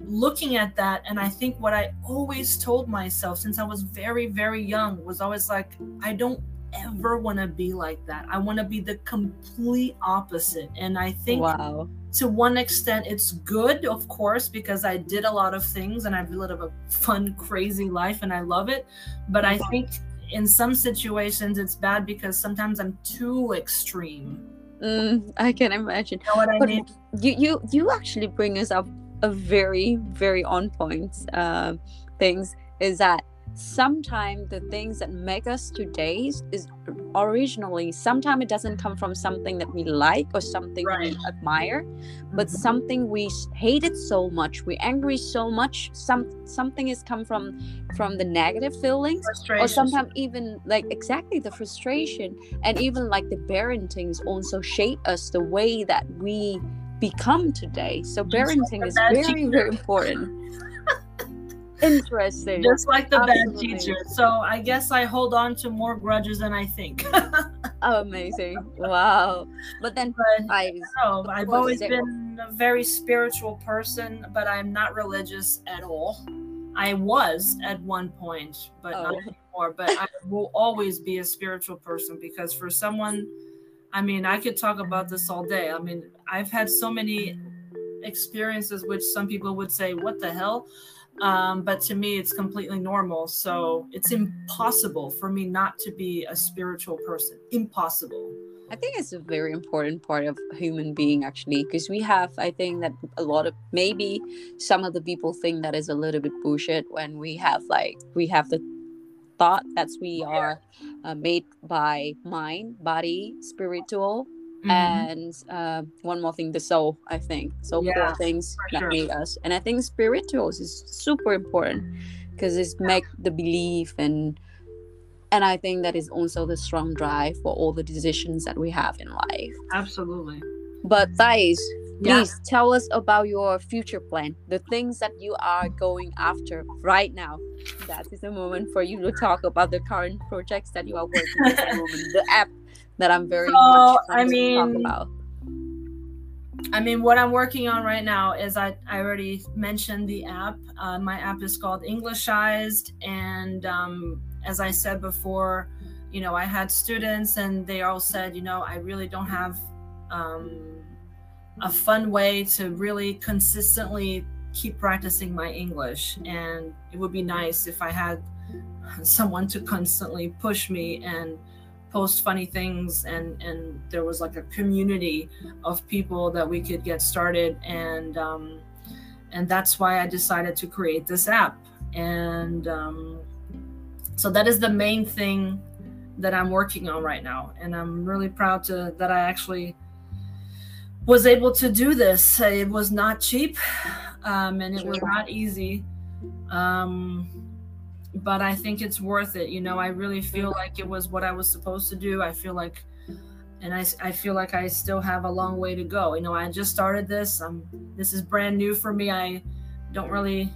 looking at that and i think what i always told myself since i was very very young was always like i don't ever want to be like that. I want to be the complete opposite. And I think wow. to one extent it's good, of course, because I did a lot of things and I've lived a fun, crazy life and I love it. But I think in some situations it's bad because sometimes I'm too extreme.
Mm, I can imagine.
You know what I
but
mean?
You you you actually bring us up a very very on point uh, things is that sometimes the things that make us today is originally sometimes it doesn't come from something that we like or something right. we admire but mm-hmm. something we hated so much we angry so much some something is come from from the negative feelings or sometimes even like exactly the frustration and even like the parenting also shape us the way that we become today so parenting is very very important Interesting.
Just like the Absolutely. bad teacher. So I guess I hold on to more grudges than I think.
Amazing. Wow. But then but,
I no, I've always been a very spiritual person, but I'm not religious at all. I was at one point, but oh. not anymore. But I will always be a spiritual person because for someone, I mean, I could talk about this all day. I mean, I've had so many experiences which some people would say, What the hell? Um, but to me, it's completely normal. So it's impossible for me not to be a spiritual person. Impossible.
I think it's a very important part of human being actually because we have I think that a lot of maybe some of the people think that is a little bit bullshit when we have like we have the thought that we are uh, made by mind, body, spiritual, Mm-hmm. and uh, one more thing the soul i think so yeah, four things that sure. made us and i think spirituals is super important because it's make the belief and and i think that is also the strong drive for all the decisions that we have in life
absolutely
but Thais, please yeah. tell us about your future plan the things that you are going after right now that is a moment for you to talk about the current projects that you are working on at the moment the app that I'm very so, I mean,
I mean, what I'm working on right now is I, I already mentioned the app. Uh, my app is called Englishized. And um, as I said before, you know, I had students and they all said, you know, I really don't have um, a fun way to really consistently keep practicing my English. And it would be nice if I had someone to constantly push me and post funny things and and there was like a community of people that we could get started and um, and that's why I decided to create this app. And um, so that is the main thing that I'm working on right now. And I'm really proud to that I actually was able to do this. It was not cheap um, and it was not easy. Um, but I think it's worth it. You know, I really feel like it was what I was supposed to do. I feel like, and I, I feel like I still have a long way to go. You know, I just started this. Um, this is brand new for me. I don't really,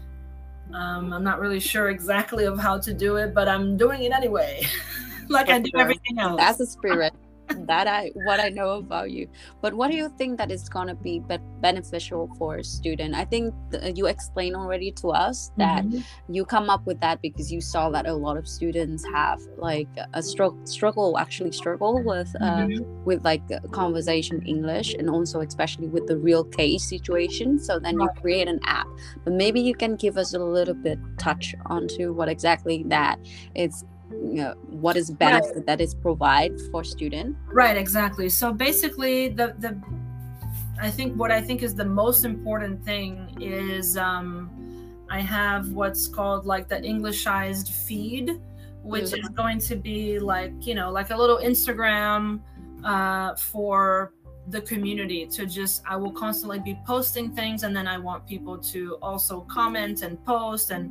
um, I'm not really sure exactly of how to do it, but I'm doing it anyway, like I do everything else.
That's a spirit that I what I know about you. But what do you think that is gonna be, be beneficial for a student? I think th- you explained already to us that mm-hmm. you come up with that because you saw that a lot of students have like a struggle, struggle actually struggle with uh, mm-hmm. with like conversation English and also especially with the real case situation. So then you create an app. But maybe you can give us a little bit touch onto what exactly that it's what is benefit right. that is provide for student
right exactly so basically the the i think what i think is the most important thing is um i have what's called like the englishized feed which mm-hmm. is going to be like you know like a little instagram uh for the community to just i will constantly be posting things and then i want people to also comment and post and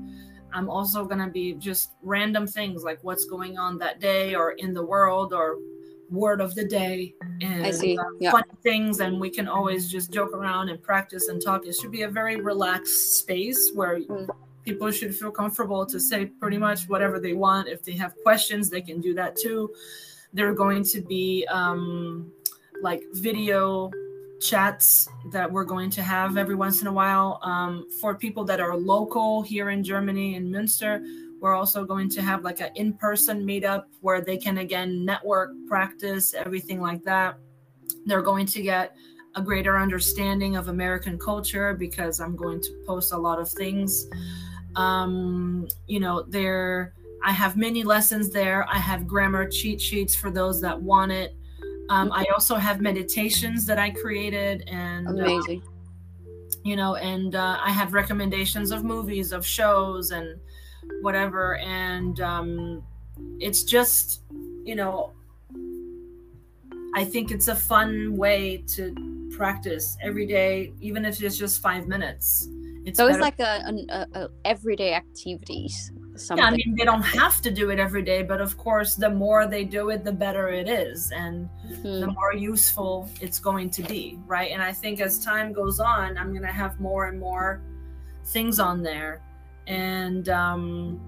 I'm also going to be just random things like what's going on that day or in the world or word of the day and I see. Uh, yeah. fun things. And we can always just joke around and practice and talk. It should be a very relaxed space where mm. people should feel comfortable to say pretty much whatever they want. If they have questions, they can do that too. There are going to be um, like video chats that we're going to have every once in a while. Um, for people that are local here in Germany in Münster, we're also going to have like an in-person meetup where they can again network, practice, everything like that. They're going to get a greater understanding of American culture because I'm going to post a lot of things. Um, you know, there I have many lessons there. I have grammar cheat sheets for those that want it. Um, I also have meditations that I created, and
amazing.
Uh, you know, and uh, I have recommendations of movies, of shows, and whatever. And um, it's just, you know, I think it's a fun way to practice every day, even if it's just five minutes.
It's so it's like a, a, a, everyday activities.
Something. Yeah, I mean they don't have to do it every day, but of course, the more they do it, the better it is, and mm-hmm. the more useful it's going to be, right? And I think as time goes on, I'm going to have more and more things on there, and um,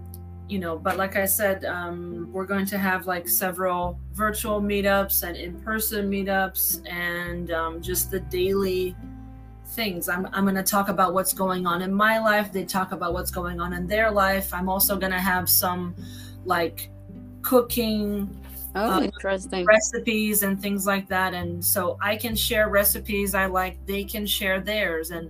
you know but like i said um, we're going to have like several virtual meetups and in-person meetups and um, just the daily things. I'm, I'm going to talk about what's going on in my life. They talk about what's going on in their life. I'm also going to have some like cooking
oh uh, interesting.
recipes and things like that. And so i can share recipes i like. They can share theirs. And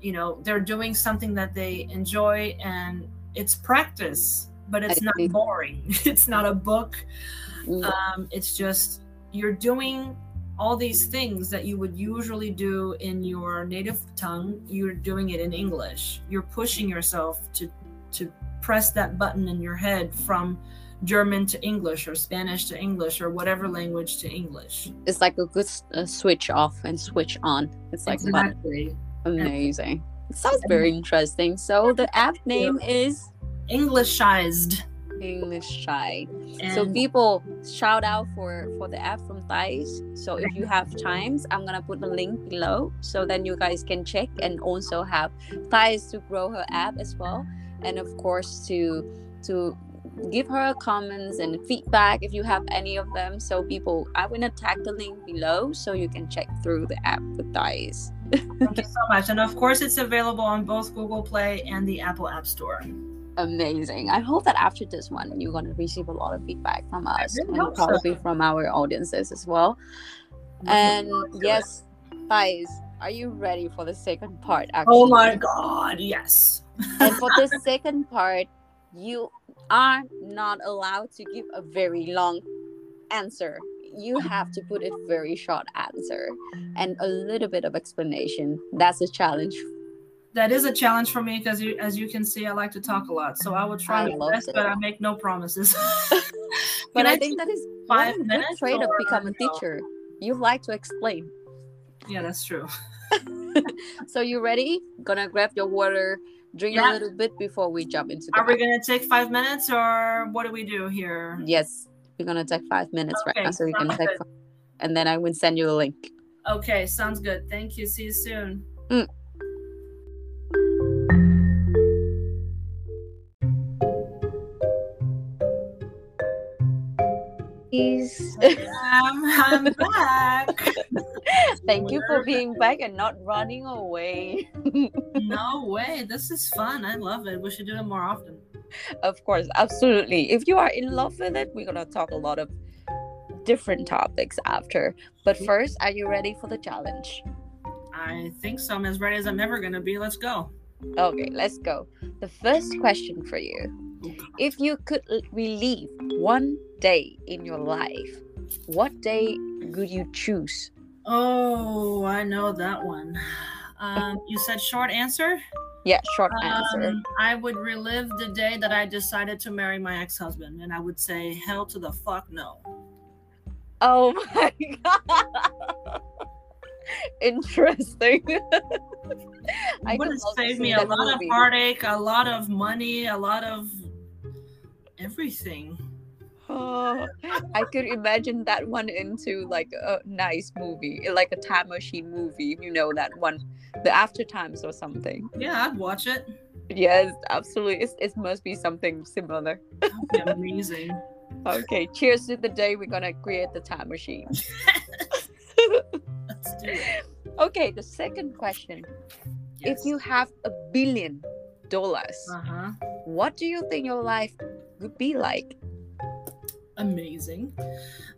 you know they're doing something that they enjoy and it's practice but it's not boring. It's not a book. Mm. Um, it's just you're doing all these things that you would usually do in your native tongue. You're doing it in English. You're pushing yourself to to press that button in your head from German to English or Spanish to English or whatever language to English.
It's like a good uh, switch off and switch on. It's like exactly. amazing. It sounds very interesting. So the app name is
Englishized.
English shy. so people shout out for for the app from Thais. So if you have times, I'm gonna put the link below so then you guys can check and also have Thais to grow her app as well, and of course to to give her comments and feedback if you have any of them. So people, I will tag the link below so you can check through the app with Thais.
Thank you so much, and of course it's available on both Google Play and the Apple App Store
amazing. I hope that after this one, you're going to receive a lot of feedback from us really and probably so. from our audiences as well. And yes, guys, are you ready for the second part?
Actually? Oh my God, yes.
and for the second part, you are not allowed to give a very long answer. You have to put a very short answer and a little bit of explanation. That's a challenge
that is a challenge for me because you, as you can see, I like to talk a lot. So I will try my best, it. but I make no promises.
but I, think that is five minutes trait of become a teacher. You like to explain.
Yeah, that's true.
so you ready? Gonna grab your water, drink yeah. a little bit before we jump into.
Are we gonna take five minutes, or what do we do here?
Yes, we're gonna take five minutes okay, right now, so we can take, five, and then I will send you a link.
Okay, sounds good. Thank you. See you soon.
Mm.
I'm, I'm back.
Thank you for being back and not running away.
no way. This is fun. I love it. We should do it more often.
Of course, absolutely. If you are in love with it, we're going to talk a lot of different topics after. But mm-hmm. first, are you ready for the challenge?
I think so. I'm as ready as I'm ever going to be. Let's go.
Okay, let's go. The first question for you if you could relive one day in your life, what day would you choose?
Oh, I know that one. Um, you said short answer?
Yeah, short um, answer.
I would relive the day that I decided to marry my ex husband, and I would say, hell to the fuck no.
Oh my god. Interesting.
I would have saved me a lot movie. of heartache, a lot of money, a lot of everything.
Oh, I could imagine that one into like a nice movie, like a time machine movie. You know that one, the After Times or something.
Yeah, I'd watch it.
Yes, absolutely. It's, it must be something similar.
amazing.
okay, cheers to the day we're gonna create the time machine.
Let's do it.
Okay, the second question: yes. If you have a billion dollars,
uh-huh.
what do you think your life would be like?
Amazing.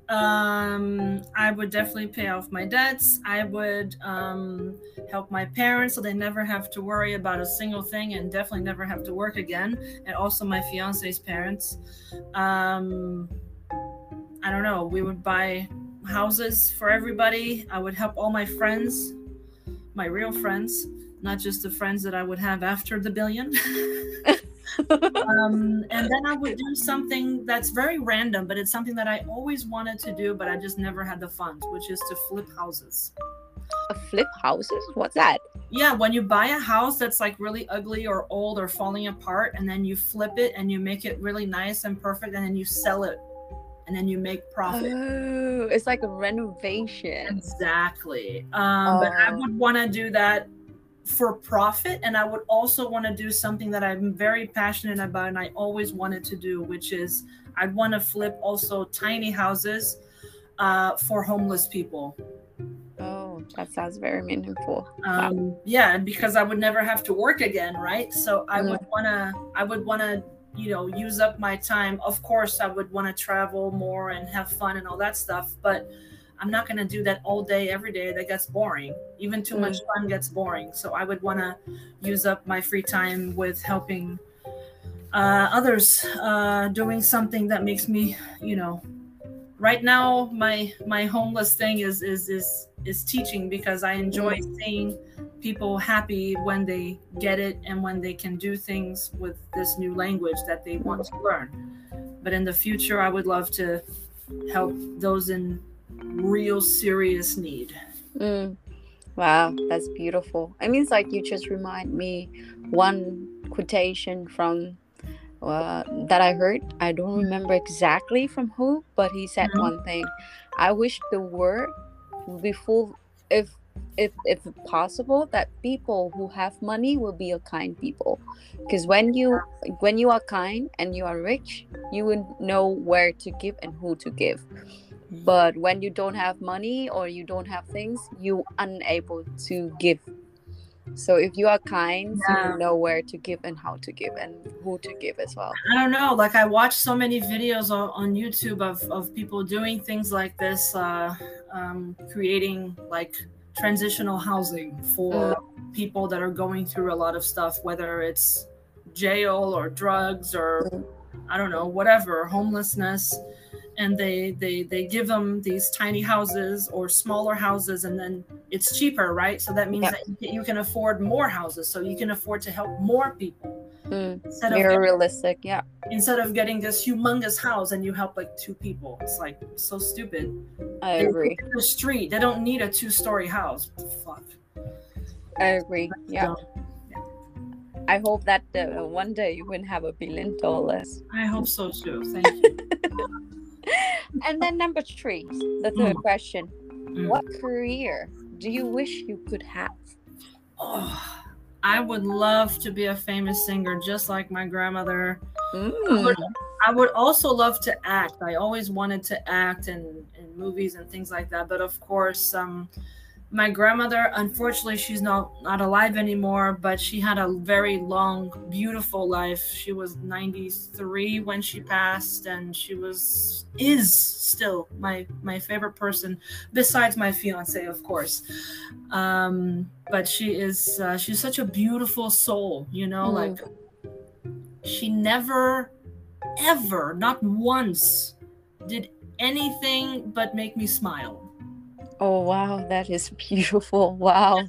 Um, I would definitely pay off my debts. I would um, help my parents so they never have to worry about a single thing and definitely never have to work again. And also my fiance's parents. Um, I don't know. We would buy houses for everybody. I would help all my friends, my real friends not just the friends that I would have after the billion. um, and then I would do something that's very random, but it's something that I always wanted to do, but I just never had the funds, which is to flip houses.
A flip houses? What's that?
Yeah, when you buy a house that's like really ugly or old or falling apart, and then you flip it and you make it really nice and perfect, and then you sell it, and then you make profit.
Oh, it's like a renovation.
Exactly. Um, But I
Oh.
would want to do that for profit, and I would also want to do something that I'm very passionate about, and I always wanted to do, which is I'd want to flip also tiny houses uh, for homeless people.
Oh, that sounds very meaningful.
um yeah and because i would never have to work again right so i
Mm.
would want to i would want to you know use up my time of course i would want to travel more and have fun and all that stuff but i'm not going to do that all day every day. That gets boring. Even too much fun gets boring. So i would want to use up my free time with helping uh, others uh, doing something that makes me you know right now my my homeless thing is is is is teaching because i enjoy seeing people happy when they get it and when they can do things with this new language that they want to learn. But in the future i would love to help those in real serious need
Mm. Wow, that's beautiful. I mean, it's like you just remind me one quotation from uh, that I heard. I don't remember exactly from who, but he said
Mhm.
one thing. I wish the world would be full, if if if possible, that people who have money will be a kind people. Because when you when you are kind and you are rich, you will know where to give and who to give but when you don't have money or you don't have things you unable to give so if you are kind
Yeah.
you know where to give and how to give and who to give as well
I don't know. Like I watch so many videos on, on YouTube of, of people doing things like this, uh, um, creating like transitional housing for people that are going through a lot of stuff, whether it's jail or drugs or
Mm.
I don't know, whatever, homelessness. And they they they give them these tiny houses or smaller houses, and then it's cheaper, right? So that means
Yeah.
that you can- afford more houses, so you can afford to help more people
Mm,
instead of
very realistic yeah
instead of getting this humongous house and you help like two people. It's like so stupid.
i
They
agree
The street, they don't need a two-story house. Fuck.
i agree yeah
Dumb.
i hope that uh, one day you will have a billion dollars
I hope so too. Thank you.
and then number three the third
Mm.
question
Mm.
what career do you wish you could have
Oh, I would love to be a famous singer just like my grandmother.
Mm,
I would also love to act. I always wanted to act in, in movies and things like that. But of course, um, my grandmother, unfortunately, she's not, not alive anymore, but she had a very long, beautiful life. She was 93 when she passed, and she was, is still my, my favorite person, besides my fiance, of course. Um, but she is, uh, she's such a beautiful soul, you know,
Mm.
like she never ever, not once, did anything but make me smile.
Oh wow that is beautiful. Wow.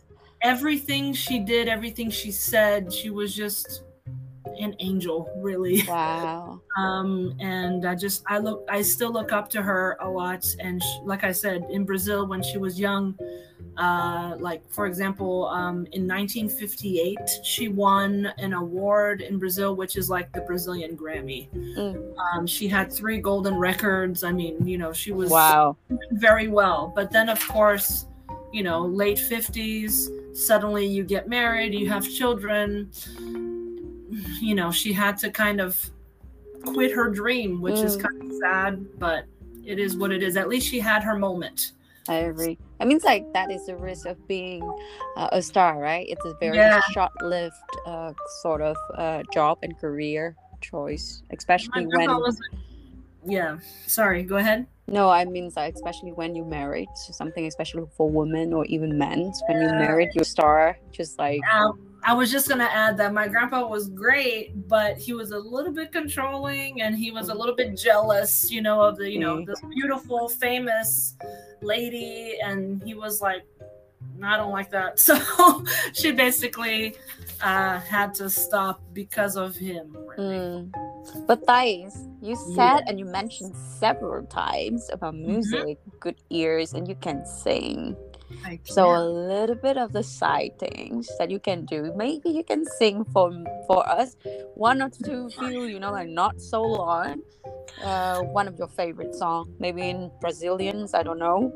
Everything she did, everything she said, she was just an angel, really.
wow
Um, and I just, I look, I still look up to her a lot. And she, like I said, in Brazil when she was young, uh, like for example, um, in 1958, she won an award in Brazil, which is like the Brazilian Grammy.
Mm.
Um, she had three golden records. I mean, you know, she was
wow
very well. But then, of course, you know, late 50s, suddenly you get married, you have children. You know, she had to kind of quit her dream, which is
Mm.
kind of sad, but it is what it is. At least she had her moment.
I agree. I mean, it's like that is the risk of being uh, a star, right? It's a very
Yeah.
short-lived uh, sort of uh, job and career choice, especially when.
yeah, sorry, go ahead.
No, I mean, like especially when you married, so something especially for women or even men. When you married your star, just like
I was just gonna add that my grandpa was great, but he was a little bit controlling and he was a little bit jealous, you know, of the you know
Mm.
this beautiful, famous lady, and he was like I don't like that. So she basically uh, had to stop because of him. Really.
Mm. But Thais, you said and you mentioned several times about
Mm-hmm.
music, good ears, and you can sing. So a little bit of the side things that you can do. Maybe you can sing for for us one or two few, you know, like not so long. Uh, one of your favorite song, maybe in Brazilians. I don't know.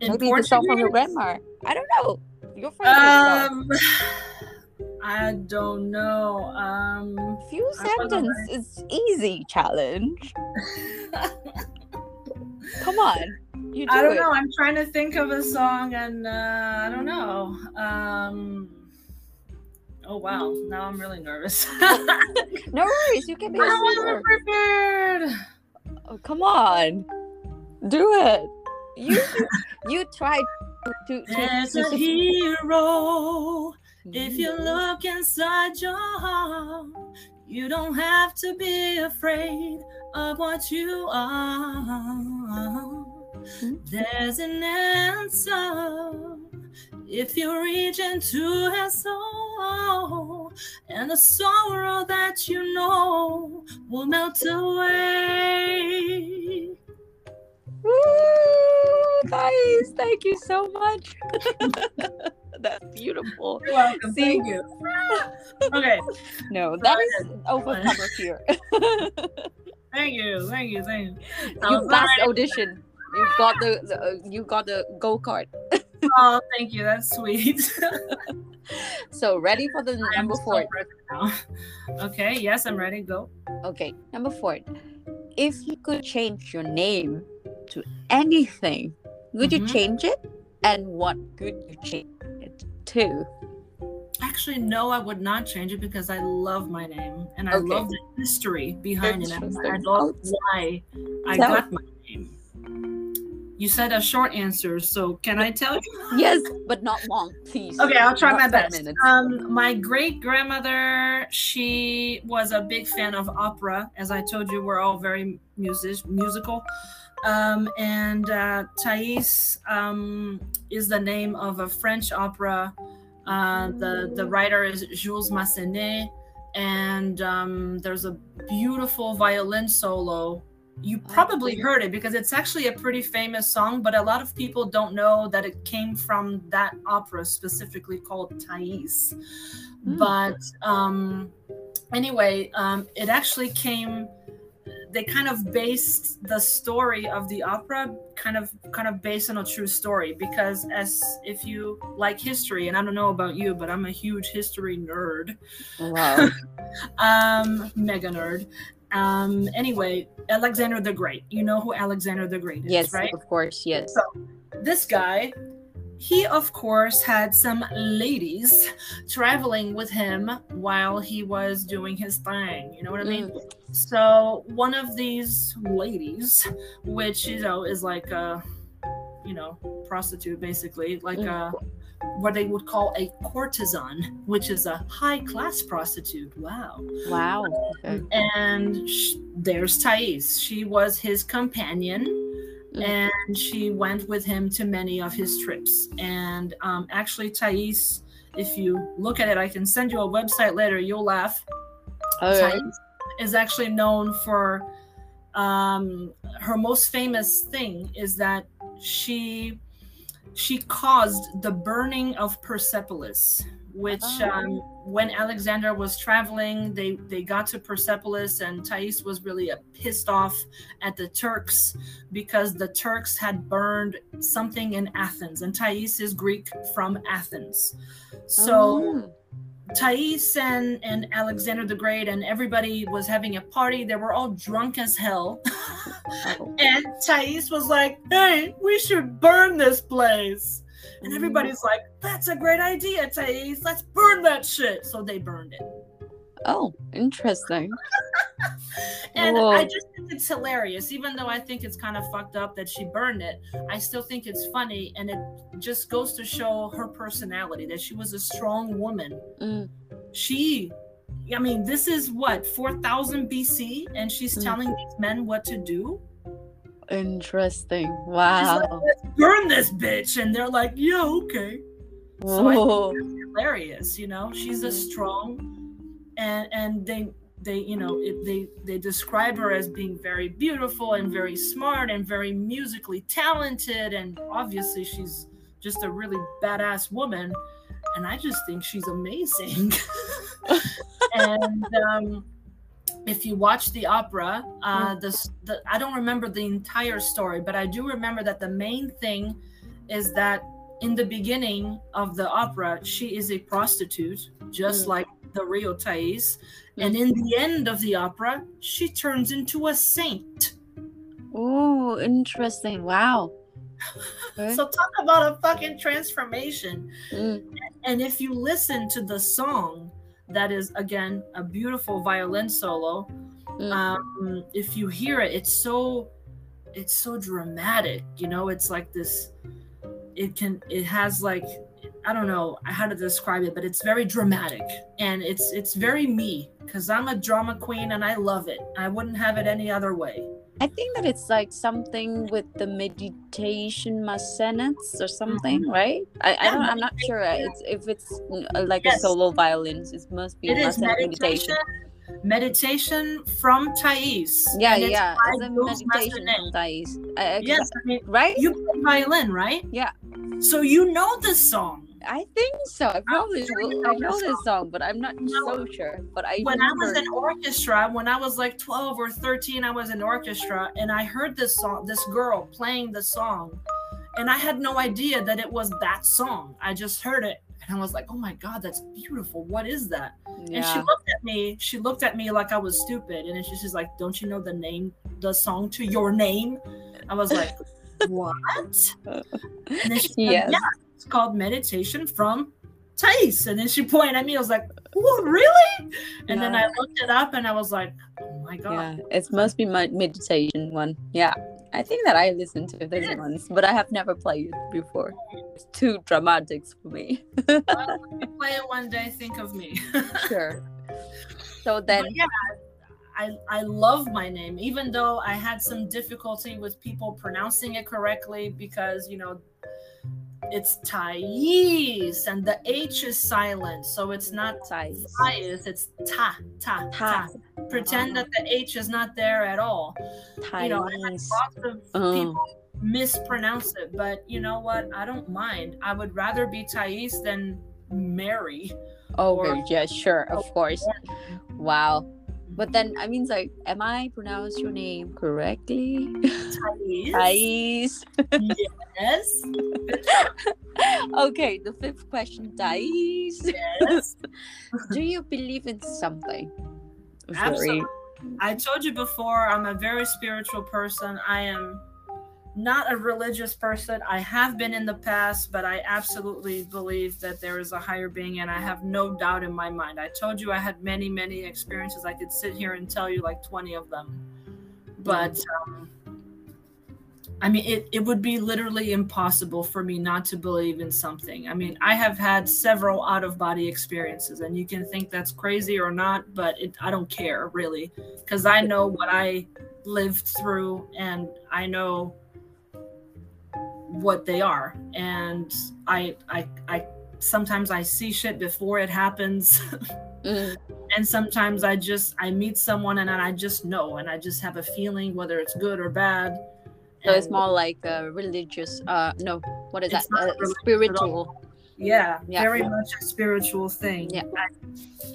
In
maybe the song from your grandma. I don't know. Your favorite song.
Um, I don't know. Um,
Few
sentences don't know,
sentence is easy challenge. Come on, you do
I don't
it.
know. I'm trying to think of a song, and uh, I don't know. Um, oh wow, now I'm really nervous.
No worries, you can be
I wasn't prepared.
Oh, come on, do it. You you tried to
There's
to
a hero. If you
Mm.
look inside your heart, you don't have to be afraid of what you are. There's an answer if you reach into his soul, and the sorrow that you know will melt away.
Woo, guys, thank you so much. That's beautiful.
You're welcome.
See?
Thank you. okay.
No, that is overcover here.
Thank you. Thank you. Thank you.
you
Um,
passed audition. You got the, the uh, you got the go card.
Oh, thank you. That's sweet.
So ready for the
I'm
number four.
Okay. Yes, I'm ready. Go.
Okay, number four. If you could change your name to anything, would you
Mhm.
change it? And what could you change it to?
Actually, no, I would not change it because I love my name and I
Okay.
love the history behind it. I love why I got my name. You said a short answer, so can I tell you?
Yes, but not long, please.
Okay, I'll try
Not
my best. Um, my great grandmother, she was a big fan of opera. As I told you, we're all very music musical. Um, and uh, Thais um, is the name of a French opera. Uh, the the writer is Jules Massenet, and um, there's a beautiful violin solo. You probably heard it because it's actually a pretty famous song, but a lot of people don't know that it came from that opera specifically called Thais.
Hmm.
But um, anyway, um, it actually came. They kind of based the story of the opera kind of kind of based on a true story because as if you like history and I don't know about you but I'm a huge history nerd
Wow.
um mega nerd um anyway Alexander the Great. You know who Alexander the Great is
yes,
right?
of course, yes.
So this guy he of course had some ladies traveling with him while he was doing his thing. You know what i mean? So one of these ladies which you know is like a you know prostitute basically like a what they would call a courtesan which is a high class prostitute wow
Wow. Okay.
and sh- there's Thais. She was his companion,
Mm.
and she went with him to many of his trips. And um, actually, Thais, if you look at it, I can send you a website later. You'll laugh.
All right.
Thais is actually known for um, her most famous thing is that she she caused the burning of Persepolis, which
Oh.
um, when Alexander was traveling, they they got to Persepolis, and Thais was really uh, pissed off at the Turks because the Turks had burned something in Athens, and Thais is Greek from Athens, so.
Oh.
Thais and, and Alexander the Great and everybody was having a party. They were all drunk as hell.
Oh.
and Thais was like, hey, we should burn this place. And mm. everybody's like, that's a great idea, Thais. Let's burn that shit. So they burned it.
Oh, interesting.
And
Whoa.
I just think it's hilarious. Even though I think it's kind of fucked up that she burned it, I still think it's funny. And it just goes to show her personality that she was a strong woman.
Mm.
she i mean this is what 4000 bc and she's
Mm.
telling these men what to do
Interesting.
She's like,
Wow.
let's burn this bitch and they're like yeah okay So I think that's hilarious. You know, she's a strong, and and they they you know it, they they describe her as being very beautiful and very smart and very musically talented, and obviously she's just a really badass woman. And I just think she's amazing. and um, if you watch the opera, uh, the, the I don't remember the entire story, but I do remember that the main thing is that in the beginning of the opera, she is a prostitute, just mm. like the real Thais. Mm. And in the end of the opera, she turns into a saint.
Oh, interesting. Wow.
so talk about a fucking transformation. Mm. And if you listen to the song, that is again a beautiful violin solo. Mm. Um, if you hear it, it's so it's so dramatic. You know, it's like this. It can. It has like I don't know how to describe it, but it's very dramatic and it's it's very me because I'm a drama queen and I love it. I wouldn't have it any other way.
I think that it's like something with the meditation Massenet's or something, mm-hmm. right? I, I don't. I'm not sure. It's if it's uh, like yes. a solo violin. It must be
it is meditation. Meditation from Thais.
Yeah, yeah, it's a meditation from Thais.
yes, I mean,
right.
You play violin, right?
Yeah.
So you know this song.
I think so. I probably will. I know this song, but I'm not so sure. But I
when remember... I was in orchestra, when I was like 12 or 13, I was in orchestra, and I heard this song, this girl playing the song, and I had no idea that it was that song. I just heard it, and I was like, "Oh my god, that's beautiful! What is that?" Yeah. And she looked at me. She looked at me like I was stupid, and she's like, "Don't you know the name, the song to your name?" I was like. what? And then she yes. yeah, it's called meditation from Thais. And then she pointed at me. I was like, oh, really? And yeah. then I looked it up and I was like, oh my God.
Yeah, it must be my meditation one. Yeah. I think that I listened to this once, but I have never played it before. It's too dramatic for me.
well, play it one day, think of me.
sure. So then,
but yeah, I, I love my name, even though I had some difficulty with people pronouncing it correctly because, you know, it's Thais and the H is silent. So it's not Thais, it's ta, ta, ta. Pretend that the H is not there at all. Thais. You know, lots of uh. people mispronounce it, but you know what? I don't mind. I would rather be Thais than Mary.
Okay, or, yeah, sure, of course. Wow. But then I mean like am I pronounce your name correctly?
Thais. yes.
okay, the fifth question, Thais.
Yes.
Do you believe in something?
Absolutely. I told you before, I'm a very spiritual person. I am not a religious person. I have been in the past, but I absolutely believe that there is a higher being, and I have no doubt in my mind. I told you I had many, many experiences. I could sit here and tell you like 20 of them. But um, I mean, it, it would be literally impossible for me not to believe in something. I mean, I have had several out of body experiences, and you can think that's crazy or not, but it, I don't care really, because I know what I lived through, and I know what they are. And i i i sometimes i see shit before it happens. Mm. and sometimes i just i meet someone and i just know and i just have a feeling whether it's good or bad.
So it's more like a religious uh no what is that? uh, spiritual.
yeah, yeah, very much a spiritual thing.
Yeah.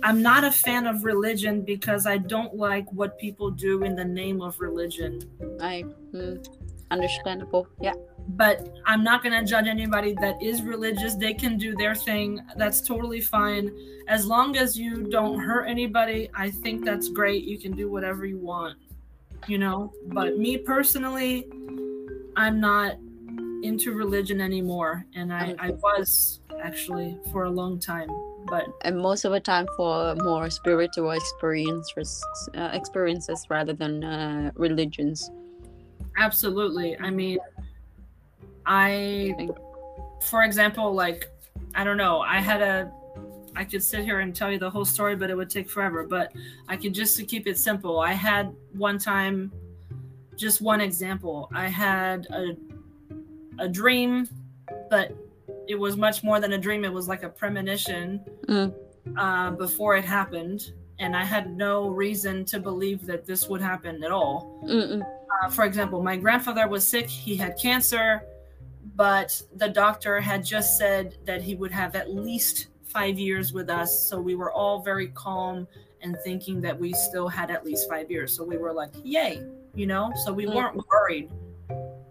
I, am not a fan of religion because i don't like what people do in the name of religion.
I mm, understandable. Yeah
but I'm not going to judge anybody that is religious. They can do their thing. That's totally fine. As long as you don't hurt anybody, I think that's great. You can do whatever you want, you know? But me personally, I'm not into religion anymore. And I, I was actually for a long time. But
and most of the time for more spiritual experiences, uh, experiences rather than uh, religions.
Absolutely. I mean, I, for example, like, I don't know, I had a, I could sit here and tell you the whole story, but it would take forever. But I could just to keep it simple. I had one time, just one example. I had a, a dream, but it was much more than a dream. It was like a premonition
Mm.
uh, before it happened. And I had no reason to believe that this would happen at all. Uh, for example, my grandfather was sick, he had cancer, but the doctor had just said that he would have at least five years with us. So we were all very calm and thinking that we still had at least five years. So we were like, yay, you know? So we
Mm.
weren't worried.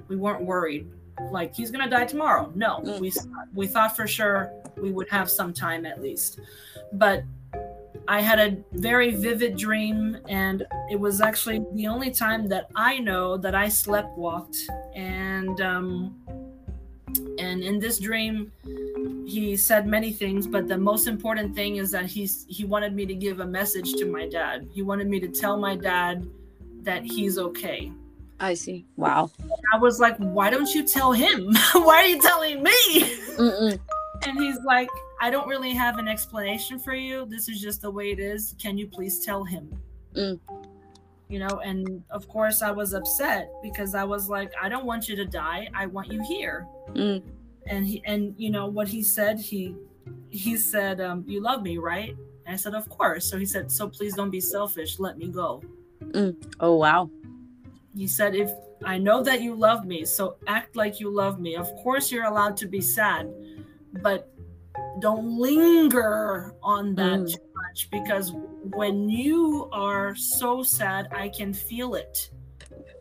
We weren't worried. Like he's gonna die tomorrow. No,
Mm.
we we thought for sure we would have some time at least. But I had a very vivid dream, and it was actually the only time that I know that I sleptwalked. And um, and in this dream, he said many things, but the most important thing is that he's he wanted me to give a message to my dad. He wanted me to tell my dad that he's okay.
I see. Wow.
I was like, why don't you tell him? why are you telling me?
Mm-mm.
And he's like, I don't really have an explanation for you. This is just the way it is. Can you please tell him?
Mm.
You know, and of course I was upset because I was like, I don't want you to die. I want you here.
Mm.
And he and you know what he said, he he said, um, you love me, right? And I said, Of course. So he said, So please don't be selfish. Let me go.
Oh wow.
He said, If I know that you love me, so act like you love me. Of course, you're allowed to be sad, but don't linger on that
Mm.
too much because when you are so sad, I can feel it.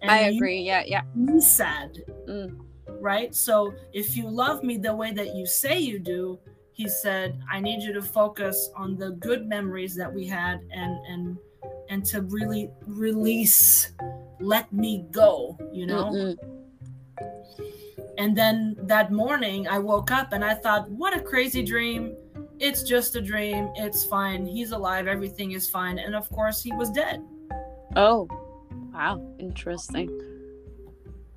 And
I agree. Yeah, yeah.
be sad.
Mm.
Right? So if you love me the way that you say you do, he said, I need you to focus on the good memories that we had and and and to really release, let me go, you know?
Mm-mm.
And then that morning, I woke up and I thought, what a crazy dream. It's just a dream. It's fine. He's alive. Everything is fine. And of course, he was dead.
Oh, wow. Interesting.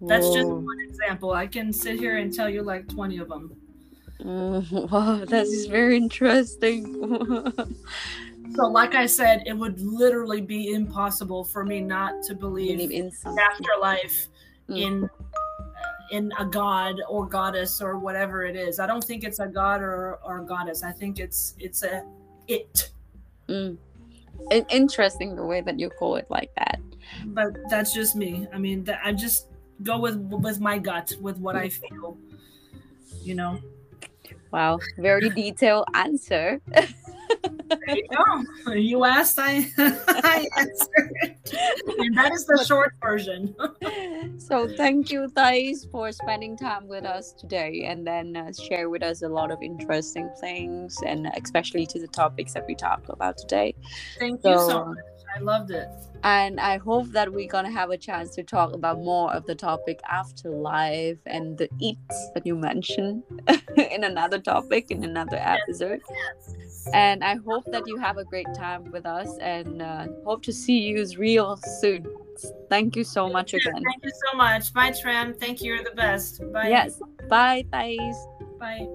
That's just one example. I can sit here and tell you like 20 of them.
Mm, wow, that is very interesting.
So, like I said, it would literally be impossible for me not to believe,
Believe in something.
afterlife,
Mm.
in in a god or goddess or whatever it is. I don't think it's a god or, or a goddess. I think it's it's a it.
Mm. Interesting the way that you call it like that.
but that's just me. I mean, that I just go with with my gut, with what I feel. You know,
Wow, very detailed answer.
there you go. You asked, I I answered, and that is the short version.
so thank you, Thais, for spending time with us today and then uh, share with us a lot of interesting things and especially to the topics that we talked about today.
Thank you so
So,
much. I loved it.
and I hope that we're gonna have a chance to talk about more of the topic afterlife and the eats that you mentioned in another topic in another episode. And I hope that you have a great time with us and uh, hope to see you real soon. Thank you so much again.
Thank you so much. Bye, Tram. Thank you. You're the best. Bye.
Yes. Bye, Thais.
Bye.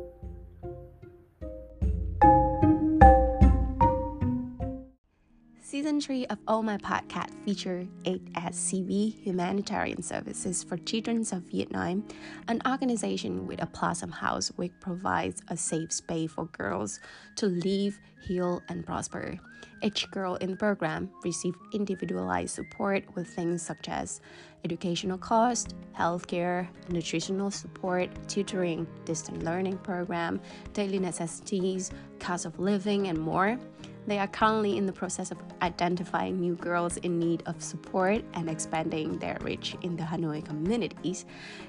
Season 3 of All My Podcast feature HSCV Humanitarian Services for Children of Vietnam, an organization with a Blossom House which provides a safe space for girls to live, heal, and prosper. Each girl in the program receives individualized support with things such as educational cost, healthcare, nutritional support, tutoring, distant learning program, daily necessities, cost of living, and more. They are currently in the process of identifying new girls in need of support and expanding their reach in the Hanoi communities.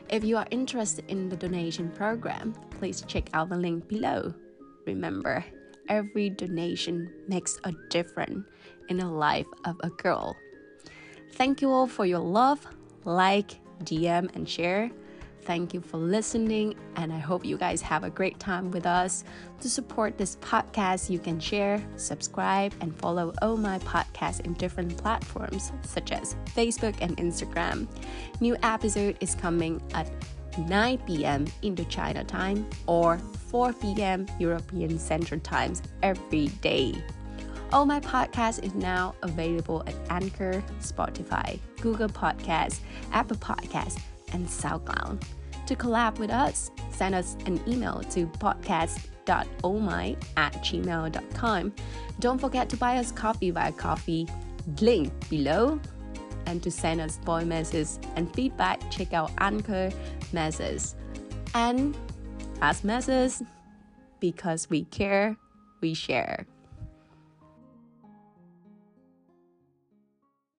If you are interested in the donation program, please check out the link below. Remember, every donation makes a difference in the life of a girl. Thank you all for your love, like, DM, and share. Thank you for listening, and I hope you guys have a great time with us. To support this podcast, you can share, subscribe, and follow all my podcasts in different platforms such as Facebook and Instagram. New episode is coming at 9 p.m. Indochina time or 4 p.m. European Central Times every day. All my podcast is now available at Anchor, Spotify, Google Podcasts, Apple Podcasts, and SoundCloud. To collab with us, send us an email to podcast.omai at gmail.com. Don't forget to buy us coffee via coffee link below. And to send us voice messages and feedback, check out Anchor Messages. And as messages, because we care, we share.